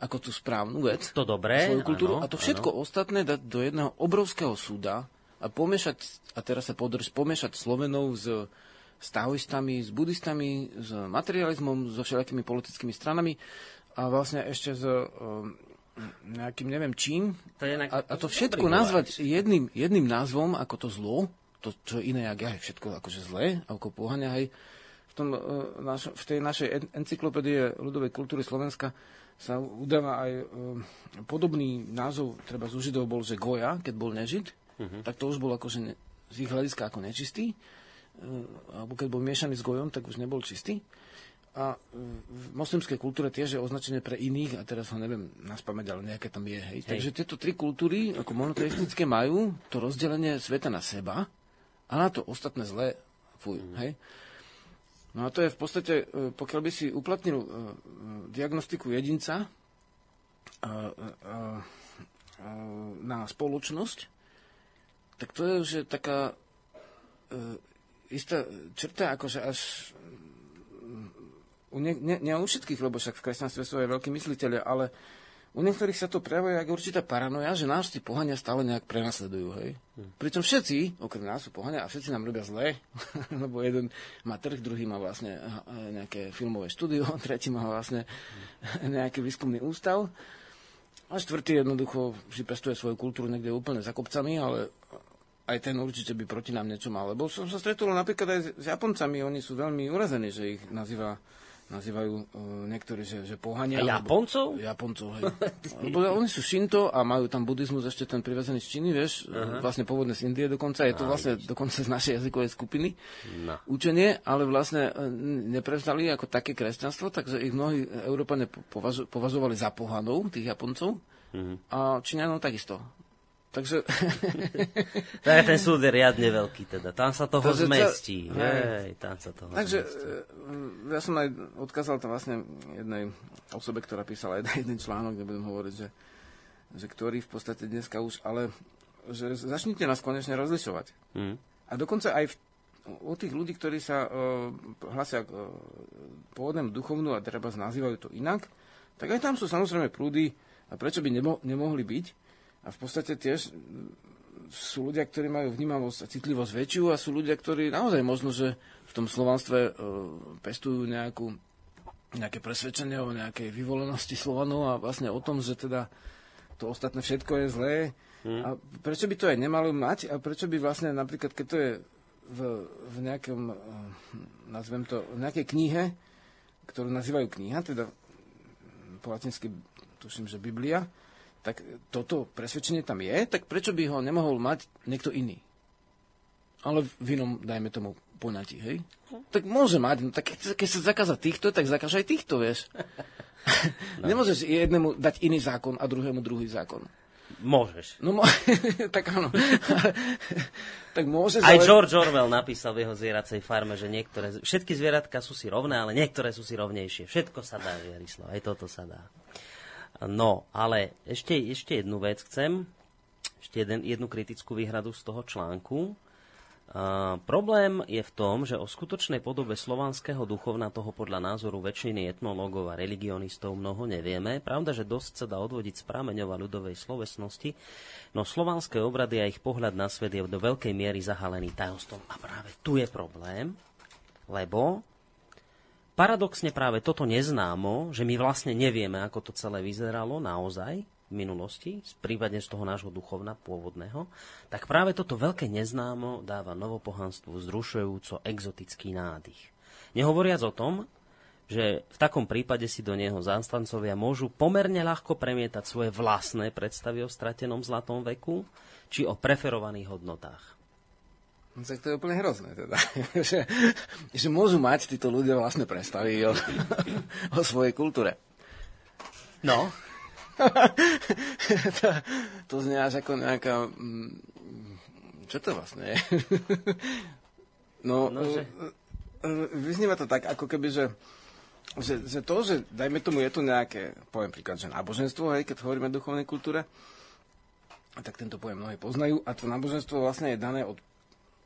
ako tú správnu vec, to dobré, svoju kultúru, áno, a to všetko áno. ostatné dať do jedného obrovského súda a pomiešať, a teraz sa podrž, pomiešať Slovenov s, s taoistami, s buddhistami, s materializmom, so všelijakými politickými stranami a vlastne ešte s um, nejakým neviem čím. To je a, a to všetko nazvať jedným, jedným názvom ako to zlo, to, čo iné, jak ja, všetko akože zlé, ako pohania, hej. V, tom, uh, naš, v tej našej encyklopédie ľudovej kultúry Slovenska sa udáva aj uh, podobný názov, treba z Židov bol, že Goja, keď bol nežid, uh-huh. tak to už bol akože ne, z ich hľadiska ako nečistý, uh, alebo keď bol miešaný s Gojom, tak už nebol čistý. A v moslimskej kultúre tiež je označenie pre iných, a teraz ho neviem na spamäť, ale nejaké tam je. Hej. Hej. Takže tieto tri kultúry, ako monoteistické, majú to rozdelenie sveta na seba a na to ostatné zlé fuj. Mm. Hej. No a to je v podstate, e, pokiaľ by si uplatnil uh, diagnostiku jedinca na spoločnosť, tak to je už taká istá črta, akože až ne, ne, ne u všetkých, lebo však v kresťanstve sú aj veľkí mysliteľe, ale u niektorých sa to prejavuje ako určitá paranoja, že nás tí pohania stále nejak prenasledujú, hej. Hmm. Pričom všetci, okrem nás sú pohania, a všetci nám robia zle, (laughs) lebo jeden má trh, druhý má vlastne nejaké filmové štúdio, (laughs) tretí má vlastne (laughs) nejaký výskumný ústav. A štvrtý jednoducho si pestuje svoju kultúru niekde úplne za kopcami, ale aj ten určite by proti nám niečo mal. Lebo som sa stretol napríklad aj s Japoncami, oni sú veľmi urazení, že ich nazýva nazývajú uh, niektorí, že, že pohania. A Japoncov? Alebo, Japoncov, hej. (laughs) Lebo oni sú Shinto a majú tam buddhizmus ešte ten privezený z Číny, vieš, uh-huh. vlastne pôvodne z Indie dokonca. Je to Aj, vlastne dokonca z našej jazykovej skupiny no. učenie, ale vlastne e, neprevzali ako také kresťanstvo, takže ich mnohí Európane považovali za pohanov, tých Japoncov. Uh-huh. A Číňanov takisto. Takže... (laughs) tak ten súd je riadne veľký, teda. Tam sa toho Takže zmestí. To... Hej, tam sa toho Takže zmestí. E, ja som aj odkázal tam vlastne jednej osobe, ktorá písala jeden, jeden článok, nebudem hovoriť, že, že ktorý v podstate dneska už, ale že začnite nás konečne rozlišovať. Mm. A dokonca aj v, u tých ľudí, ktorí sa uh, hlasia k uh, pôvodnému duchovnú a treba nazývajú to inak, tak aj tam sú samozrejme prúdy, a prečo by nemo, nemohli byť, a v podstate tiež sú ľudia, ktorí majú vnímavosť a citlivosť väčšiu a sú ľudia, ktorí naozaj možno, že v tom slovanstve e, pestujú nejakú, nejaké presvedčenie o nejakej vyvolenosti Slovanov a vlastne o tom, že teda to ostatné všetko je zlé. Hmm. A prečo by to aj nemalo mať a prečo by vlastne napríklad, keď to je v, v nejakom, e, nazvem to, v nejakej knihe, ktorú nazývajú kniha, teda po latinsky tuším, že Biblia, tak toto presvedčenie tam je, tak prečo by ho nemohol mať niekto iný? Ale v inom, dajme tomu, poňatí, hej? Tak môže mať, no tak keď sa zakáza týchto, tak zakáže aj týchto, vieš. (laughs) No. Nemôžeš jednému dať iný zákon a druhému druhý zákon. Môžeš. No, mo- (laughs) tak áno. (laughs) tak môžeš, Aj ale... George Orwell napísal v jeho zvieracej farme, že niektoré, všetky zvieratka sú si rovné, ale niektoré sú si rovnejšie. Všetko sa dá, Žiarislav, aj toto sa dá. No, ale ešte, ešte jednu vec chcem, ešte jeden, jednu kritickú výhradu z toho článku. Uh, problém je v tom, že o skutočnej podobe slovanského duchovna toho podľa názoru väčšiny etnológov a religionistov mnoho nevieme. Pravda, že dosť sa dá odvodiť z prameňov a ľudovej slovesnosti, no slovanské obrady a ich pohľad na svet je do veľkej miery zahalený tajomstvom. A práve tu je problém, lebo paradoxne práve toto neznámo, že my vlastne nevieme, ako to celé vyzeralo naozaj v minulosti, prípadne z toho nášho duchovna pôvodného, tak práve toto veľké neznámo dáva novopohanstvu zrušujúco exotický nádych. Nehovoriac o tom, že v takom prípade si do neho zástancovia môžu pomerne ľahko premietať svoje vlastné predstavy o stratenom zlatom veku či o preferovaných hodnotách. No, tak to je úplne hrozné teda. (laughs) že, že môžu mať títo ľudia vlastné predstavy o, (laughs) o svojej kultúre. No. (laughs) to, to znie až ako nejaká... Mm, čo to vlastne je? no, no že... vyznieva to tak, ako keby, že, že, že to, že dajme tomu, je to nejaké, poviem príklad, že náboženstvo, hej, keď hovoríme o duchovnej kultúre, tak tento pojem mnohí poznajú a to náboženstvo vlastne je dané od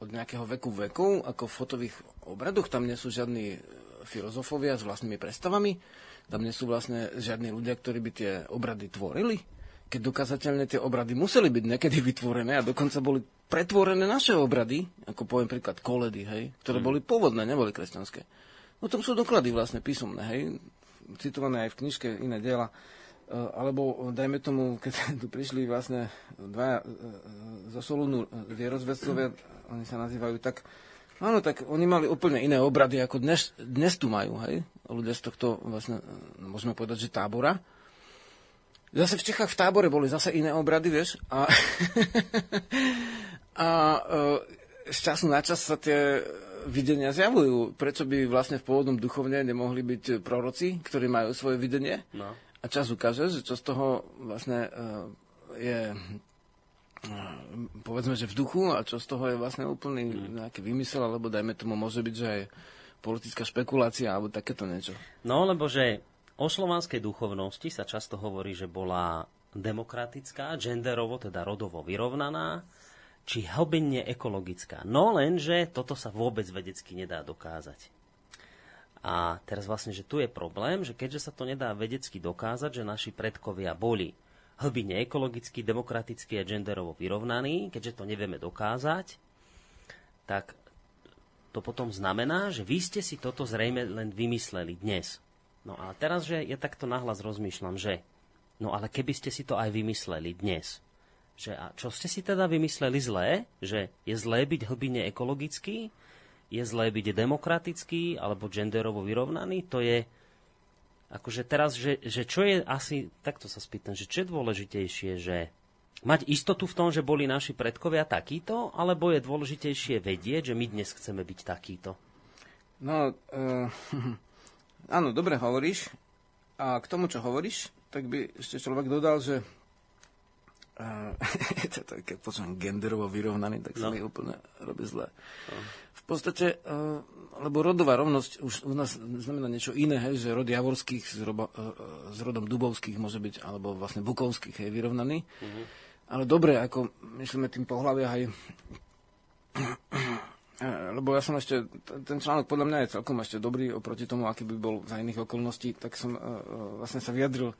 od nejakého veku vekov, ako v fotových obradoch. Tam nie sú žiadni e, filozofovia s vlastnými predstavami, tam nie sú vlastne žiadni ľudia, ktorí by tie obrady tvorili. Keď dokázateľne tie obrady museli byť niekedy (laughs) vytvorené a dokonca boli pretvorené naše obrady, ako poviem príklad koledy, hej, ktoré hmm. boli pôvodné, neboli kresťanské. No tam sú doklady vlastne písomné, hej, citované aj v knižke iné diela. Eh, alebo dajme tomu, keď (laughs) tu prišli vlastne dva eh, zo Solúnu vierozvedcovia, oni sa nazývajú tak, áno, tak oni mali úplne iné obrady, ako dnes, dnes tu majú, hej, ľudia z tohto vlastne, eh, môžeme povedať, že tábora. Zase v Čechách v tábore boli zase iné obrady, vieš, a, (laughs) a z času na čas sa tie videnia zjavujú. Prečo by vlastne v pôvodnom duchovne nemohli byť proroci, ktorí majú svoje videnie? No a čas ukáže, že čo z toho vlastne uh, je uh, povedzme, že v duchu a čo z toho je vlastne úplný mm. nejaký vymysel, alebo dajme tomu môže byť, že aj politická špekulácia alebo takéto niečo. No, lebo že o slovanskej duchovnosti sa často hovorí, že bola demokratická, genderovo, teda rodovo vyrovnaná, či hlbenne ekologická. No lenže toto sa vôbec vedecky nedá dokázať. A teraz vlastne, že tu je problém, že keďže sa to nedá vedecky dokázať, že naši predkovia boli hlbine ekologicky, demokraticky a genderovo vyrovnaní, keďže to nevieme dokázať, tak to potom znamená, že vy ste si toto zrejme len vymysleli dnes. No a teraz, že ja takto nahlas rozmýšľam, že no ale keby ste si to aj vymysleli dnes, že a čo ste si teda vymysleli zlé? Že je zlé byť hlbine ekologický? Je zlé byť demokratický alebo genderovo vyrovnaný, to je akože teraz, že, že čo je asi, takto sa spýtam, že čo je dôležitejšie, že mať istotu v tom, že boli naši predkovia takíto, alebo je dôležitejšie vedieť, že my dnes chceme byť takýto? No, uh, (laughs) áno, dobre hovoríš. A k tomu, čo hovoríš, tak by ešte človek dodal, že (laughs) to keď počujem genderovo vyrovnaný, tak sa no. mi úplne robí zle. No. V podstate, uh, lebo rodová rovnosť už u nás znamená niečo iné, hej, že rod javorských s, robo, uh, s rodom dubovských môže byť, alebo vlastne bukovských je vyrovnaný. Uh-huh. Ale dobre, ako myslíme tým pohľavia aj (clears throat) lebo ja som ešte, ten článok podľa mňa je celkom ešte dobrý oproti tomu, aký by bol za iných okolností, tak som uh, vlastne sa vyjadril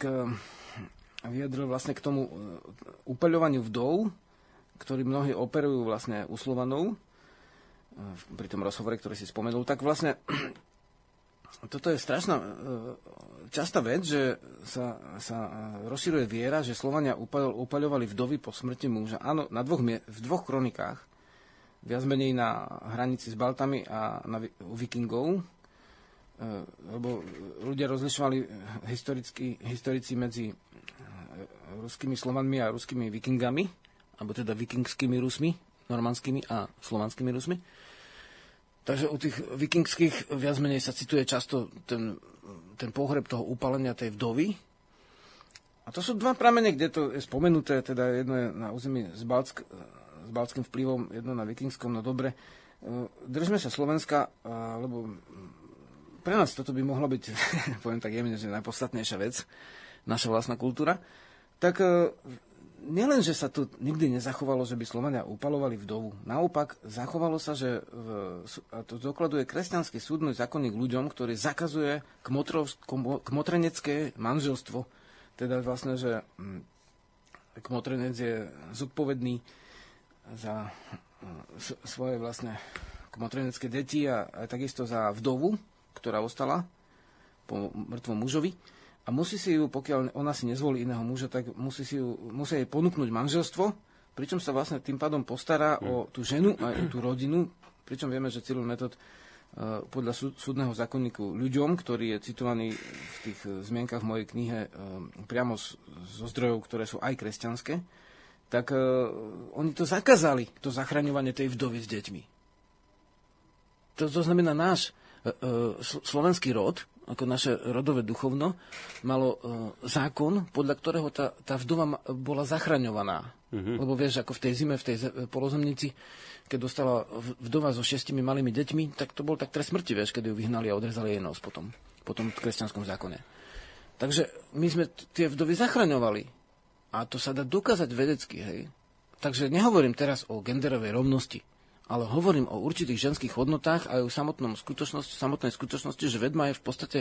k vyjadril vlastne k tomu e, upeľovaniu vdov, ktorí mnohí operujú vlastne u Slovanov, e, pri tom rozhovore, ktorý si spomenul, tak vlastne (clears throat) toto je strašná e, častá vec, že sa, sa rozširuje viera, že Slovania upaľovali vdovy po smrti muža. Áno, na dvoch, v dvoch kronikách, viac menej na hranici s Baltami a na, u vikingov, lebo ľudia rozlišovali historicky, historici medzi ruskými Slovanmi a ruskými vikingami, alebo teda vikingskými Rusmi, normandskými a slovanskými Rusmi. Takže u tých vikingských viac menej sa cituje často ten, ten pohreb toho upalenia tej vdovy. A to sú dva pramene, kde to je spomenuté, teda jedno je na území s, Balck, s balckým vplyvom, jedno na vikingskom, no dobre. Držme sa Slovenska, lebo pre nás toto by mohlo byť, (laughs) poviem tak jemne, že najpodstatnejšia vec, naša vlastná kultúra tak e, nielen, že sa tu nikdy nezachovalo, že by Slovania upalovali vdovu. Naopak, zachovalo sa, že v, a to dokladuje kresťanský súdny zákonník ľuďom, ktorý zakazuje kmotrov, kmotrenecké manželstvo. Teda vlastne, že hm, kmotrenec je zodpovedný za e, svoje vlastne kmotrenecké deti a, a takisto za vdovu, ktorá ostala po mŕtvom mužovi a musí si ju, pokiaľ ona si nezvolí iného muža, tak musí, si ju, musí jej ponúknuť manželstvo, pričom sa vlastne tým pádom postará mm. o tú ženu a o tú rodinu, pričom vieme, že Cyril Metod uh, podľa súd, súdneho zákonníku ľuďom, ktorý je citovaný v tých uh, zmienkach v mojej knihe uh, priamo zo zdrojov, ktoré sú aj kresťanské, tak oni to zakázali, to zachraňovanie tej vdovy s deťmi. To, to znamená náš slovenský rod, ako naše rodové duchovno, malo e, zákon, podľa ktorého tá, tá vdova bola zachraňovaná. Mm-hmm. Lebo vieš, ako v tej zime, v tej polozemnici, keď dostala vdova so šestimi malými deťmi, tak to bol tak trest smrti, vieš, keď ju vyhnali a odrezali jej nos potom, potom v kresťanskom zákone. Takže my sme tie vdovy zachraňovali. A to sa dá dokázať vedecky, hej. Takže nehovorím teraz o genderovej rovnosti ale hovorím o určitých ženských hodnotách a o samotnom skutočnosti, samotnej skutočnosti, že vedma je v podstate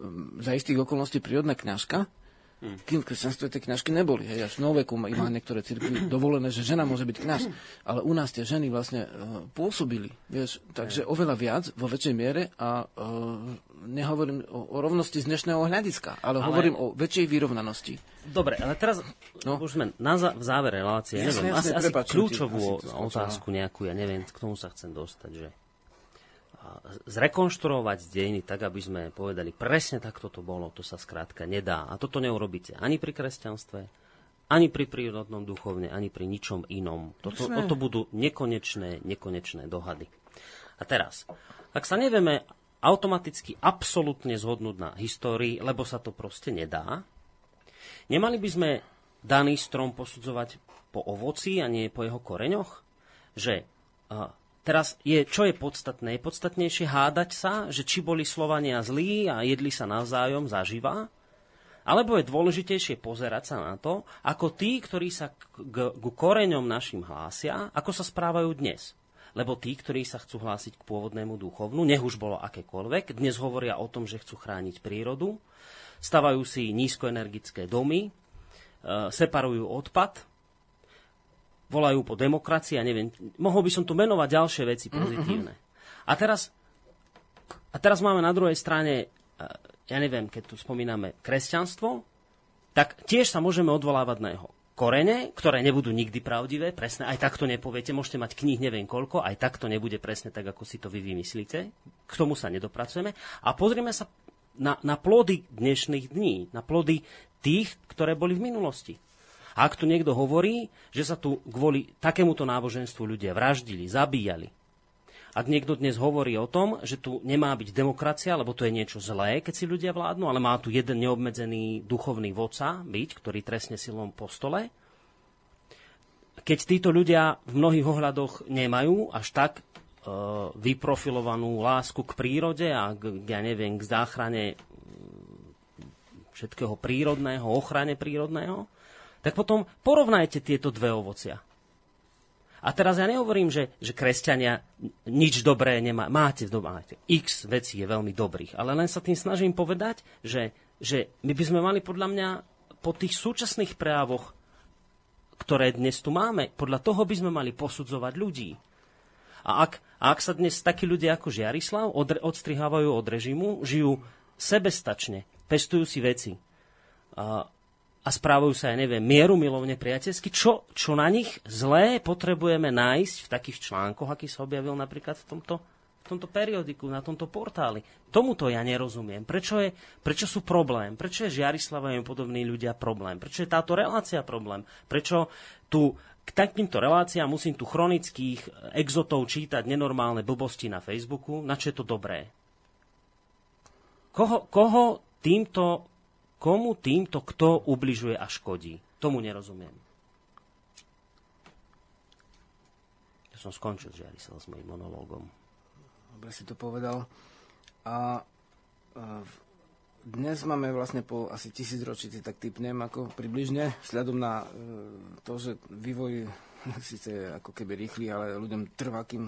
um, za istých okolností prírodná kňažka, Hmm. Kým v kresťanstve tie kňažky neboli. Hej, až v noveku má niektoré cirkvy dovolené, že žena môže byť kňaž. Ale u nás tie ženy vlastne uh, pôsobili. Vieš, takže oveľa viac, vo väčšej miere a uh, nehovorím o, o rovnosti z dnešného hľadiska, ale, ale hovorím o väčšej vyrovnanosti. Dobre, ale teraz no? už sme na za, v závere relácie. Jasne, neviem, jasne, asi, asi kľúčovú asi otázku nejakú, ja neviem, k tomu sa chcem dostať, že zrekonštruovať dejiny tak, aby sme povedali, presne takto to bolo, to sa skrátka nedá. A toto neurobíte ani pri kresťanstve, ani pri prírodnom duchovne, ani pri ničom inom. Toto, toto budú nekonečné, nekonečné dohady. A teraz, ak sa nevieme automaticky absolútne zhodnúť na histórii, lebo sa to proste nedá, nemali by sme daný strom posudzovať po ovoci a nie po jeho koreňoch? Že Teraz je, čo je podstatné? Je podstatnejšie hádať sa, že či boli Slovania zlí a jedli sa navzájom zaživa? Alebo je dôležitejšie pozerať sa na to, ako tí, ktorí sa k, k, koreňom našim hlásia, ako sa správajú dnes. lebo tí, ktorí sa chcú hlásiť k pôvodnému duchovnu, nech už bolo akékoľvek, dnes hovoria o tom, že chcú chrániť prírodu, stavajú si nízkoenergické domy, e, separujú odpad, volajú po demokracii a neviem, mohol by som tu menovať ďalšie veci pozitívne. A teraz, a teraz máme na druhej strane, e, ja neviem, keď tu spomíname kresťanstvo, tak tiež sa môžeme odvolávať na jeho korene, ktoré nebudú nikdy pravdivé, presne, aj tak to nepoviete, môžete mať kníh neviem koľko, aj tak to nebude presne tak, ako si to vy vymyslíte. K tomu sa nedopracujeme. A pozrieme sa na, na plody dnešných dní, na plody tých, ktoré boli v minulosti. A ak tu niekto hovorí, že sa tu kvôli takémuto náboženstvu ľudia vraždili, zabíjali, ak niekto dnes hovorí o tom, že tu nemá byť demokracia, lebo to je niečo zlé, keď si ľudia vládnu, ale má tu jeden neobmedzený duchovný vodca byť, ktorý trestne silom po stole, keď títo ľudia v mnohých ohľadoch nemajú až tak e, vyprofilovanú lásku k prírode a k, ja neviem, k záchrane všetkého prírodného, ochrane prírodného, tak potom porovnajte tieto dve ovocia. A teraz ja nehovorím, že, že kresťania nič dobré nemá. Máte, máte. X vecí je veľmi dobrých. Ale len sa tým snažím povedať, že, že my by sme mali podľa mňa po tých súčasných prejavoch, ktoré dnes tu máme, podľa toho by sme mali posudzovať ľudí. A ak, ak sa dnes takí ľudia ako Žiarislav odre, odstrihávajú od režimu, žijú sebestačne, pestujú si veci, a, a správajú sa, ja neviem, mieru milovne priateľsky, čo, čo na nich zlé potrebujeme nájsť v takých článkoch, aký sa objavil napríklad v tomto, v tomto periodiku, na tomto portáli. Tomuto ja nerozumiem. Prečo, je, prečo sú problém? Prečo je Žiarislava a podobní ľudia problém? Prečo je táto relácia problém? Prečo tu k takýmto reláciám musím tu chronických exotov čítať nenormálne blbosti na Facebooku? Na čo je to dobré? Koho, koho týmto komu týmto kto ubližuje a škodí. Tomu nerozumiem. Ja som skončil, ja s mojím monológom. Dobre si to povedal. A dnes máme vlastne po asi tisíc ročí, tak typnem ako približne, vzhľadom na e, to, že vývoj (laughs) síce ako keby rýchly, ale ľuďom trvá, kým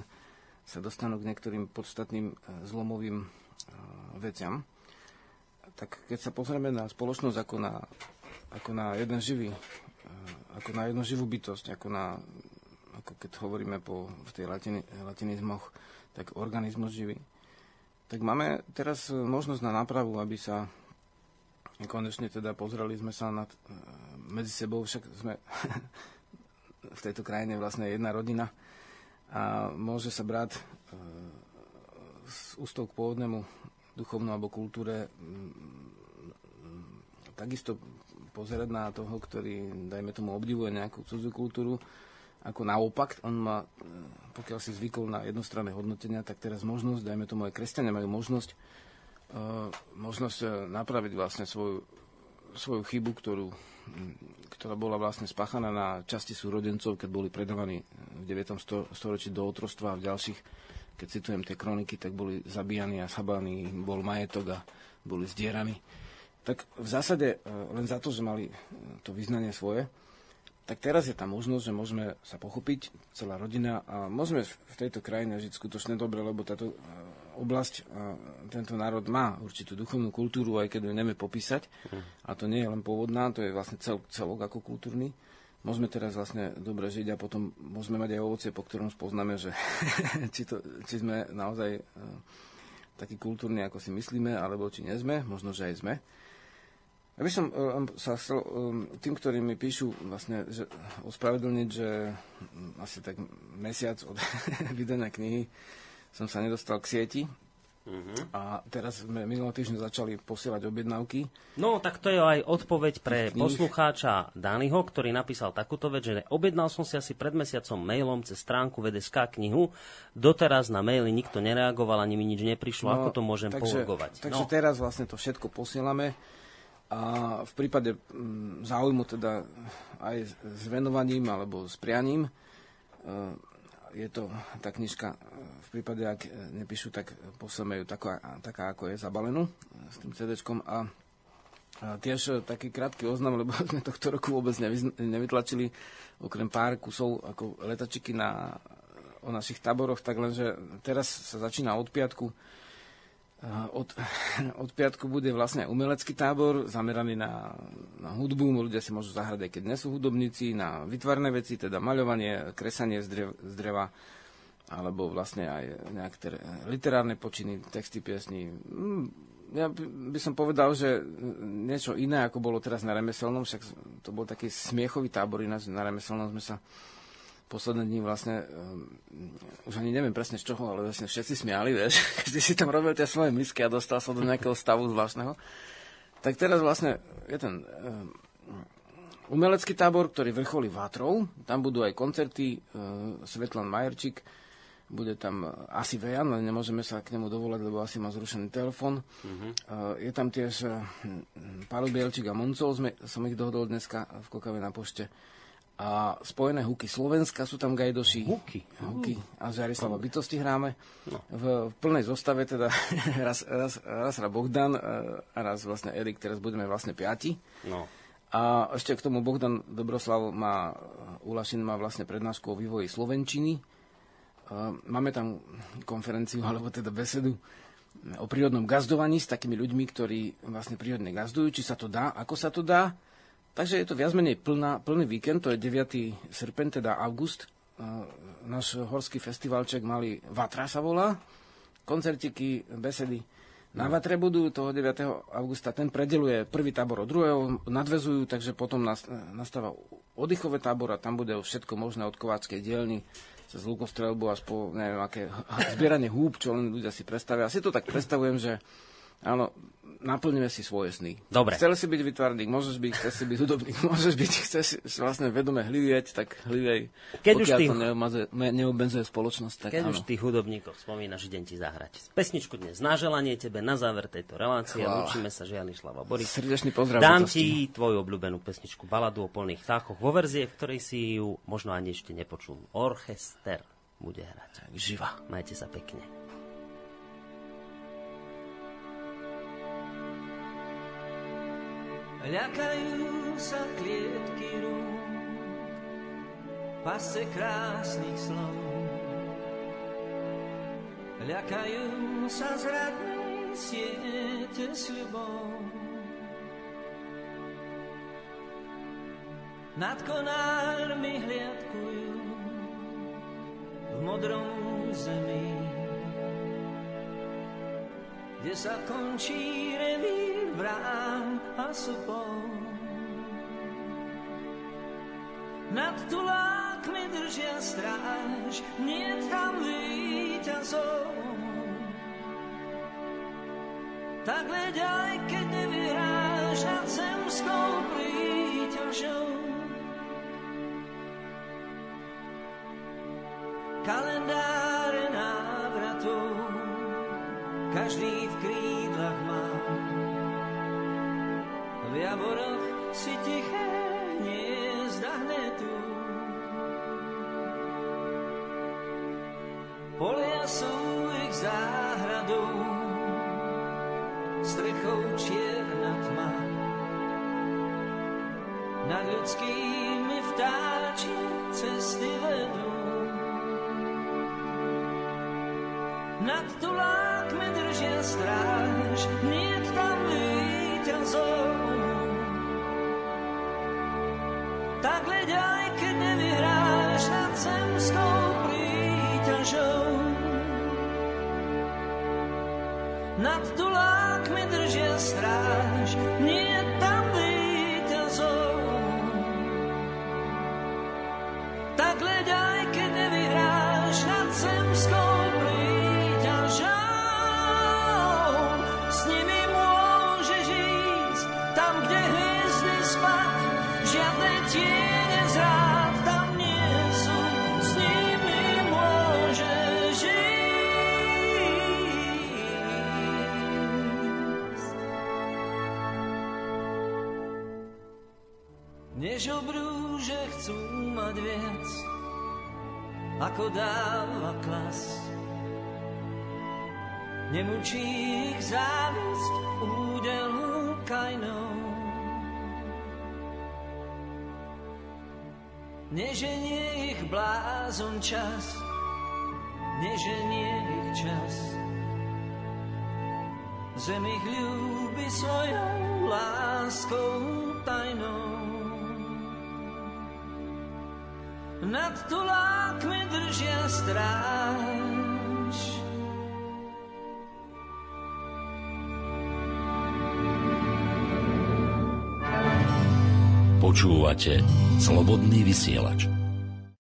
sa dostanú k niektorým podstatným e, zlomovým e, veciam tak keď sa pozrieme na spoločnosť ako na, ako na jeden živý, eh, ako na jednu živú bytosť, ako na, ako keď hovoríme po, v tej latini, latinizmoch, tak organizmus živý, tak máme teraz možnosť na nápravu, aby sa konečne teda pozreli sme sa nad, eh, medzi sebou, však sme (laughs) v tejto krajine vlastne jedna rodina a môže sa brať eh, ústou k pôvodnému duchovnú alebo kultúre mm, takisto pozerať na toho, ktorý, dajme tomu, obdivuje nejakú cudzú kultúru, ako naopak, on má, e, pokiaľ si zvykol na jednostranné hodnotenia, tak teraz možnosť, dajme tomu aj kresťania majú možnosť, uh, možnosť e, napraviť vlastne svoju, svoju chybu, ktorú, ktorá bola vlastne spáchaná na časti súrodencov, keď boli predávaní v 9. storočí do otrostva a v ďalších keď citujem tie kroniky, tak boli zabíjani a sabáni, bol majetok a boli zdieraní. Tak v zásade e, len za to, že mali e, to vyznanie svoje, tak teraz je tá možnosť, že môžeme sa pochopiť, celá rodina, a môžeme v tejto krajine žiť skutočne dobre, lebo táto e, oblasť, tento národ má určitú duchovnú kultúru, aj keď ju nevieme popísať. Mhm. A to nie je len pôvodná, to je vlastne cel, celok ako kultúrny môžeme teraz vlastne dobre žiť a potom môžeme mať aj ovocie, po ktorom spoznáme, že (laughs) či, to, či sme naozaj uh, takí kultúrni, ako si myslíme, alebo či nie sme, možno, že aj sme. Ja by som uh, sa chcel um, tým, ktorí mi píšu vlastne, že ospravedlniť, že asi tak mesiac od (laughs) vydania knihy som sa nedostal k sieti, Uh-huh. A teraz sme minulý týždeň začali posielať objednávky. No, tak to je aj odpoveď pre poslucháča Dányho, ktorý napísal takúto vec, že objednal som si asi pred mesiacom mailom cez stránku VDSK knihu. Doteraz na maily nikto nereagoval, ani mi nič neprišlo. No, Ako to môžem takže, Takže no. teraz vlastne to všetko posielame. A v prípade mm, záujmu teda aj s venovaním alebo s prianím, e, je to tá knižka, v prípade, ak nepíšu, tak posleme ju taká, taká ako je zabalenú s tým cd a, tiež taký krátky oznam, lebo (laughs) sme tohto roku vôbec nevytlačili okrem pár kusov ako letačiky na o našich táboroch, tak lenže teraz sa začína od piatku. Od, od piatku bude vlastne umelecký tábor zameraný na, na hudbu. Ľudia si môžu zahrať, aj keď nie sú hudobníci, na vytvarné veci, teda maľovanie, kresanie z, drev, z dreva, alebo vlastne aj nejaké literárne počiny, texty piesní. Mm, ja by som povedal, že niečo iné, ako bolo teraz na remeselnom, však to bol taký smiechový tábor, ináč na remeselnom sme sa posledné dní vlastne, um, už ani neviem presne z čoho, ale vlastne všetci smiali, vieš, (laughs) každý si tam robil tie svoje misky a dostal sa do nejakého stavu zvláštneho. Tak teraz vlastne je ten um, umelecký tábor, ktorý vrcholí Vátrov, tam budú aj koncerty, uh, Svetlan Majerčík, bude tam asi Vejan, ale nemôžeme sa k nemu dovolať, lebo asi má zrušený telefon. Uh-huh. Je tam tiež Pavel Bielčík a Moncov, sme, som ich dohodol dneska v Kokave na pošte. A spojené huky Slovenska sú tam gajdoši. Huky? Huky. A Žarislava bytosti hráme. No. V, v plnej zostave teda (laughs) raz, raz, raz Bohdan a raz vlastne Erik, teraz budeme vlastne piati. No. A ešte k tomu Bohdan Dobroslav má, Ulašin má vlastne prednášku o vývoji Slovenčiny Máme tam konferenciu, alebo teda besedu o prírodnom gazdovaní s takými ľuďmi, ktorí vlastne prírodne gazdujú, či sa to dá, ako sa to dá. Takže je to viac menej plná, plný víkend, to je 9. srpen, teda august. Náš horský festivalček malý Vatra sa volá. Koncertiky, besedy na Vatre budú toho 9. augusta. Ten predeluje prvý tábor od druhého, nadvezujú, takže potom nastáva oddychové tábor a tam bude všetko možné od kováckej dielny cez lukostrelbu až po, neviem, aké (laughs) zbieranie húb, čo len ľudia si predstavia. Asi to tak predstavujem, že áno, naplníme si svoje sny. Dobre. Chcel si byť vytvarník, môžeš byť, chceš si byť hudobník, (laughs) môžeš byť, chceš si vlastne vedome hlivieť, tak hlivej, keď už ty, to neobmedzuje spoločnosť. Tak keď áno. už tých hudobníkov spomínaš, idem ti zahrať. Pesničku dnes na želanie tebe na záver tejto relácie. Chvála. Lúčime sa, Žiadny Slava Boris. Srdečný pozdrav. Dám ti tvoju obľúbenú pesničku Baladu o polných vtákoch vo verzie, v ktorej si ju možno ani ešte nepočul. Orchester bude hrať. Tak, živa. Majte sa pekne. Ľakajú sa klietky rúk, pasce krásnych slov. Ľakajú sa zradnej siete sľubov. Nad konármi hliadkujú v modrom zemi, kde sa končí revír vrán a supou. Nad tulákmi držia stráž, nie tam víťazov. Tak veď aj keď nevyhráš nad zemskou príťažou, si tiché hniezda hnetu. Polia sú ich záhradou, strechou čierna tma. Nad ľudskými vtáči cesty vedú. Nad tulákmi držia stráž, nie tam víťazov. Tak leď aj keď nevyhráš nad zemskou príťažou. Nad tulákmi držia stráž, nie tam Než obrúže chcú mať viac, ako dáva klas. Nemučí ich závisť údelu kajnou. Neženie ich blázon čas, neženie ich čas. Zem ich ľúbi svojou láskou tajnou. Nad tulákmi držia stráž. Počúvate Slobodný vysielač.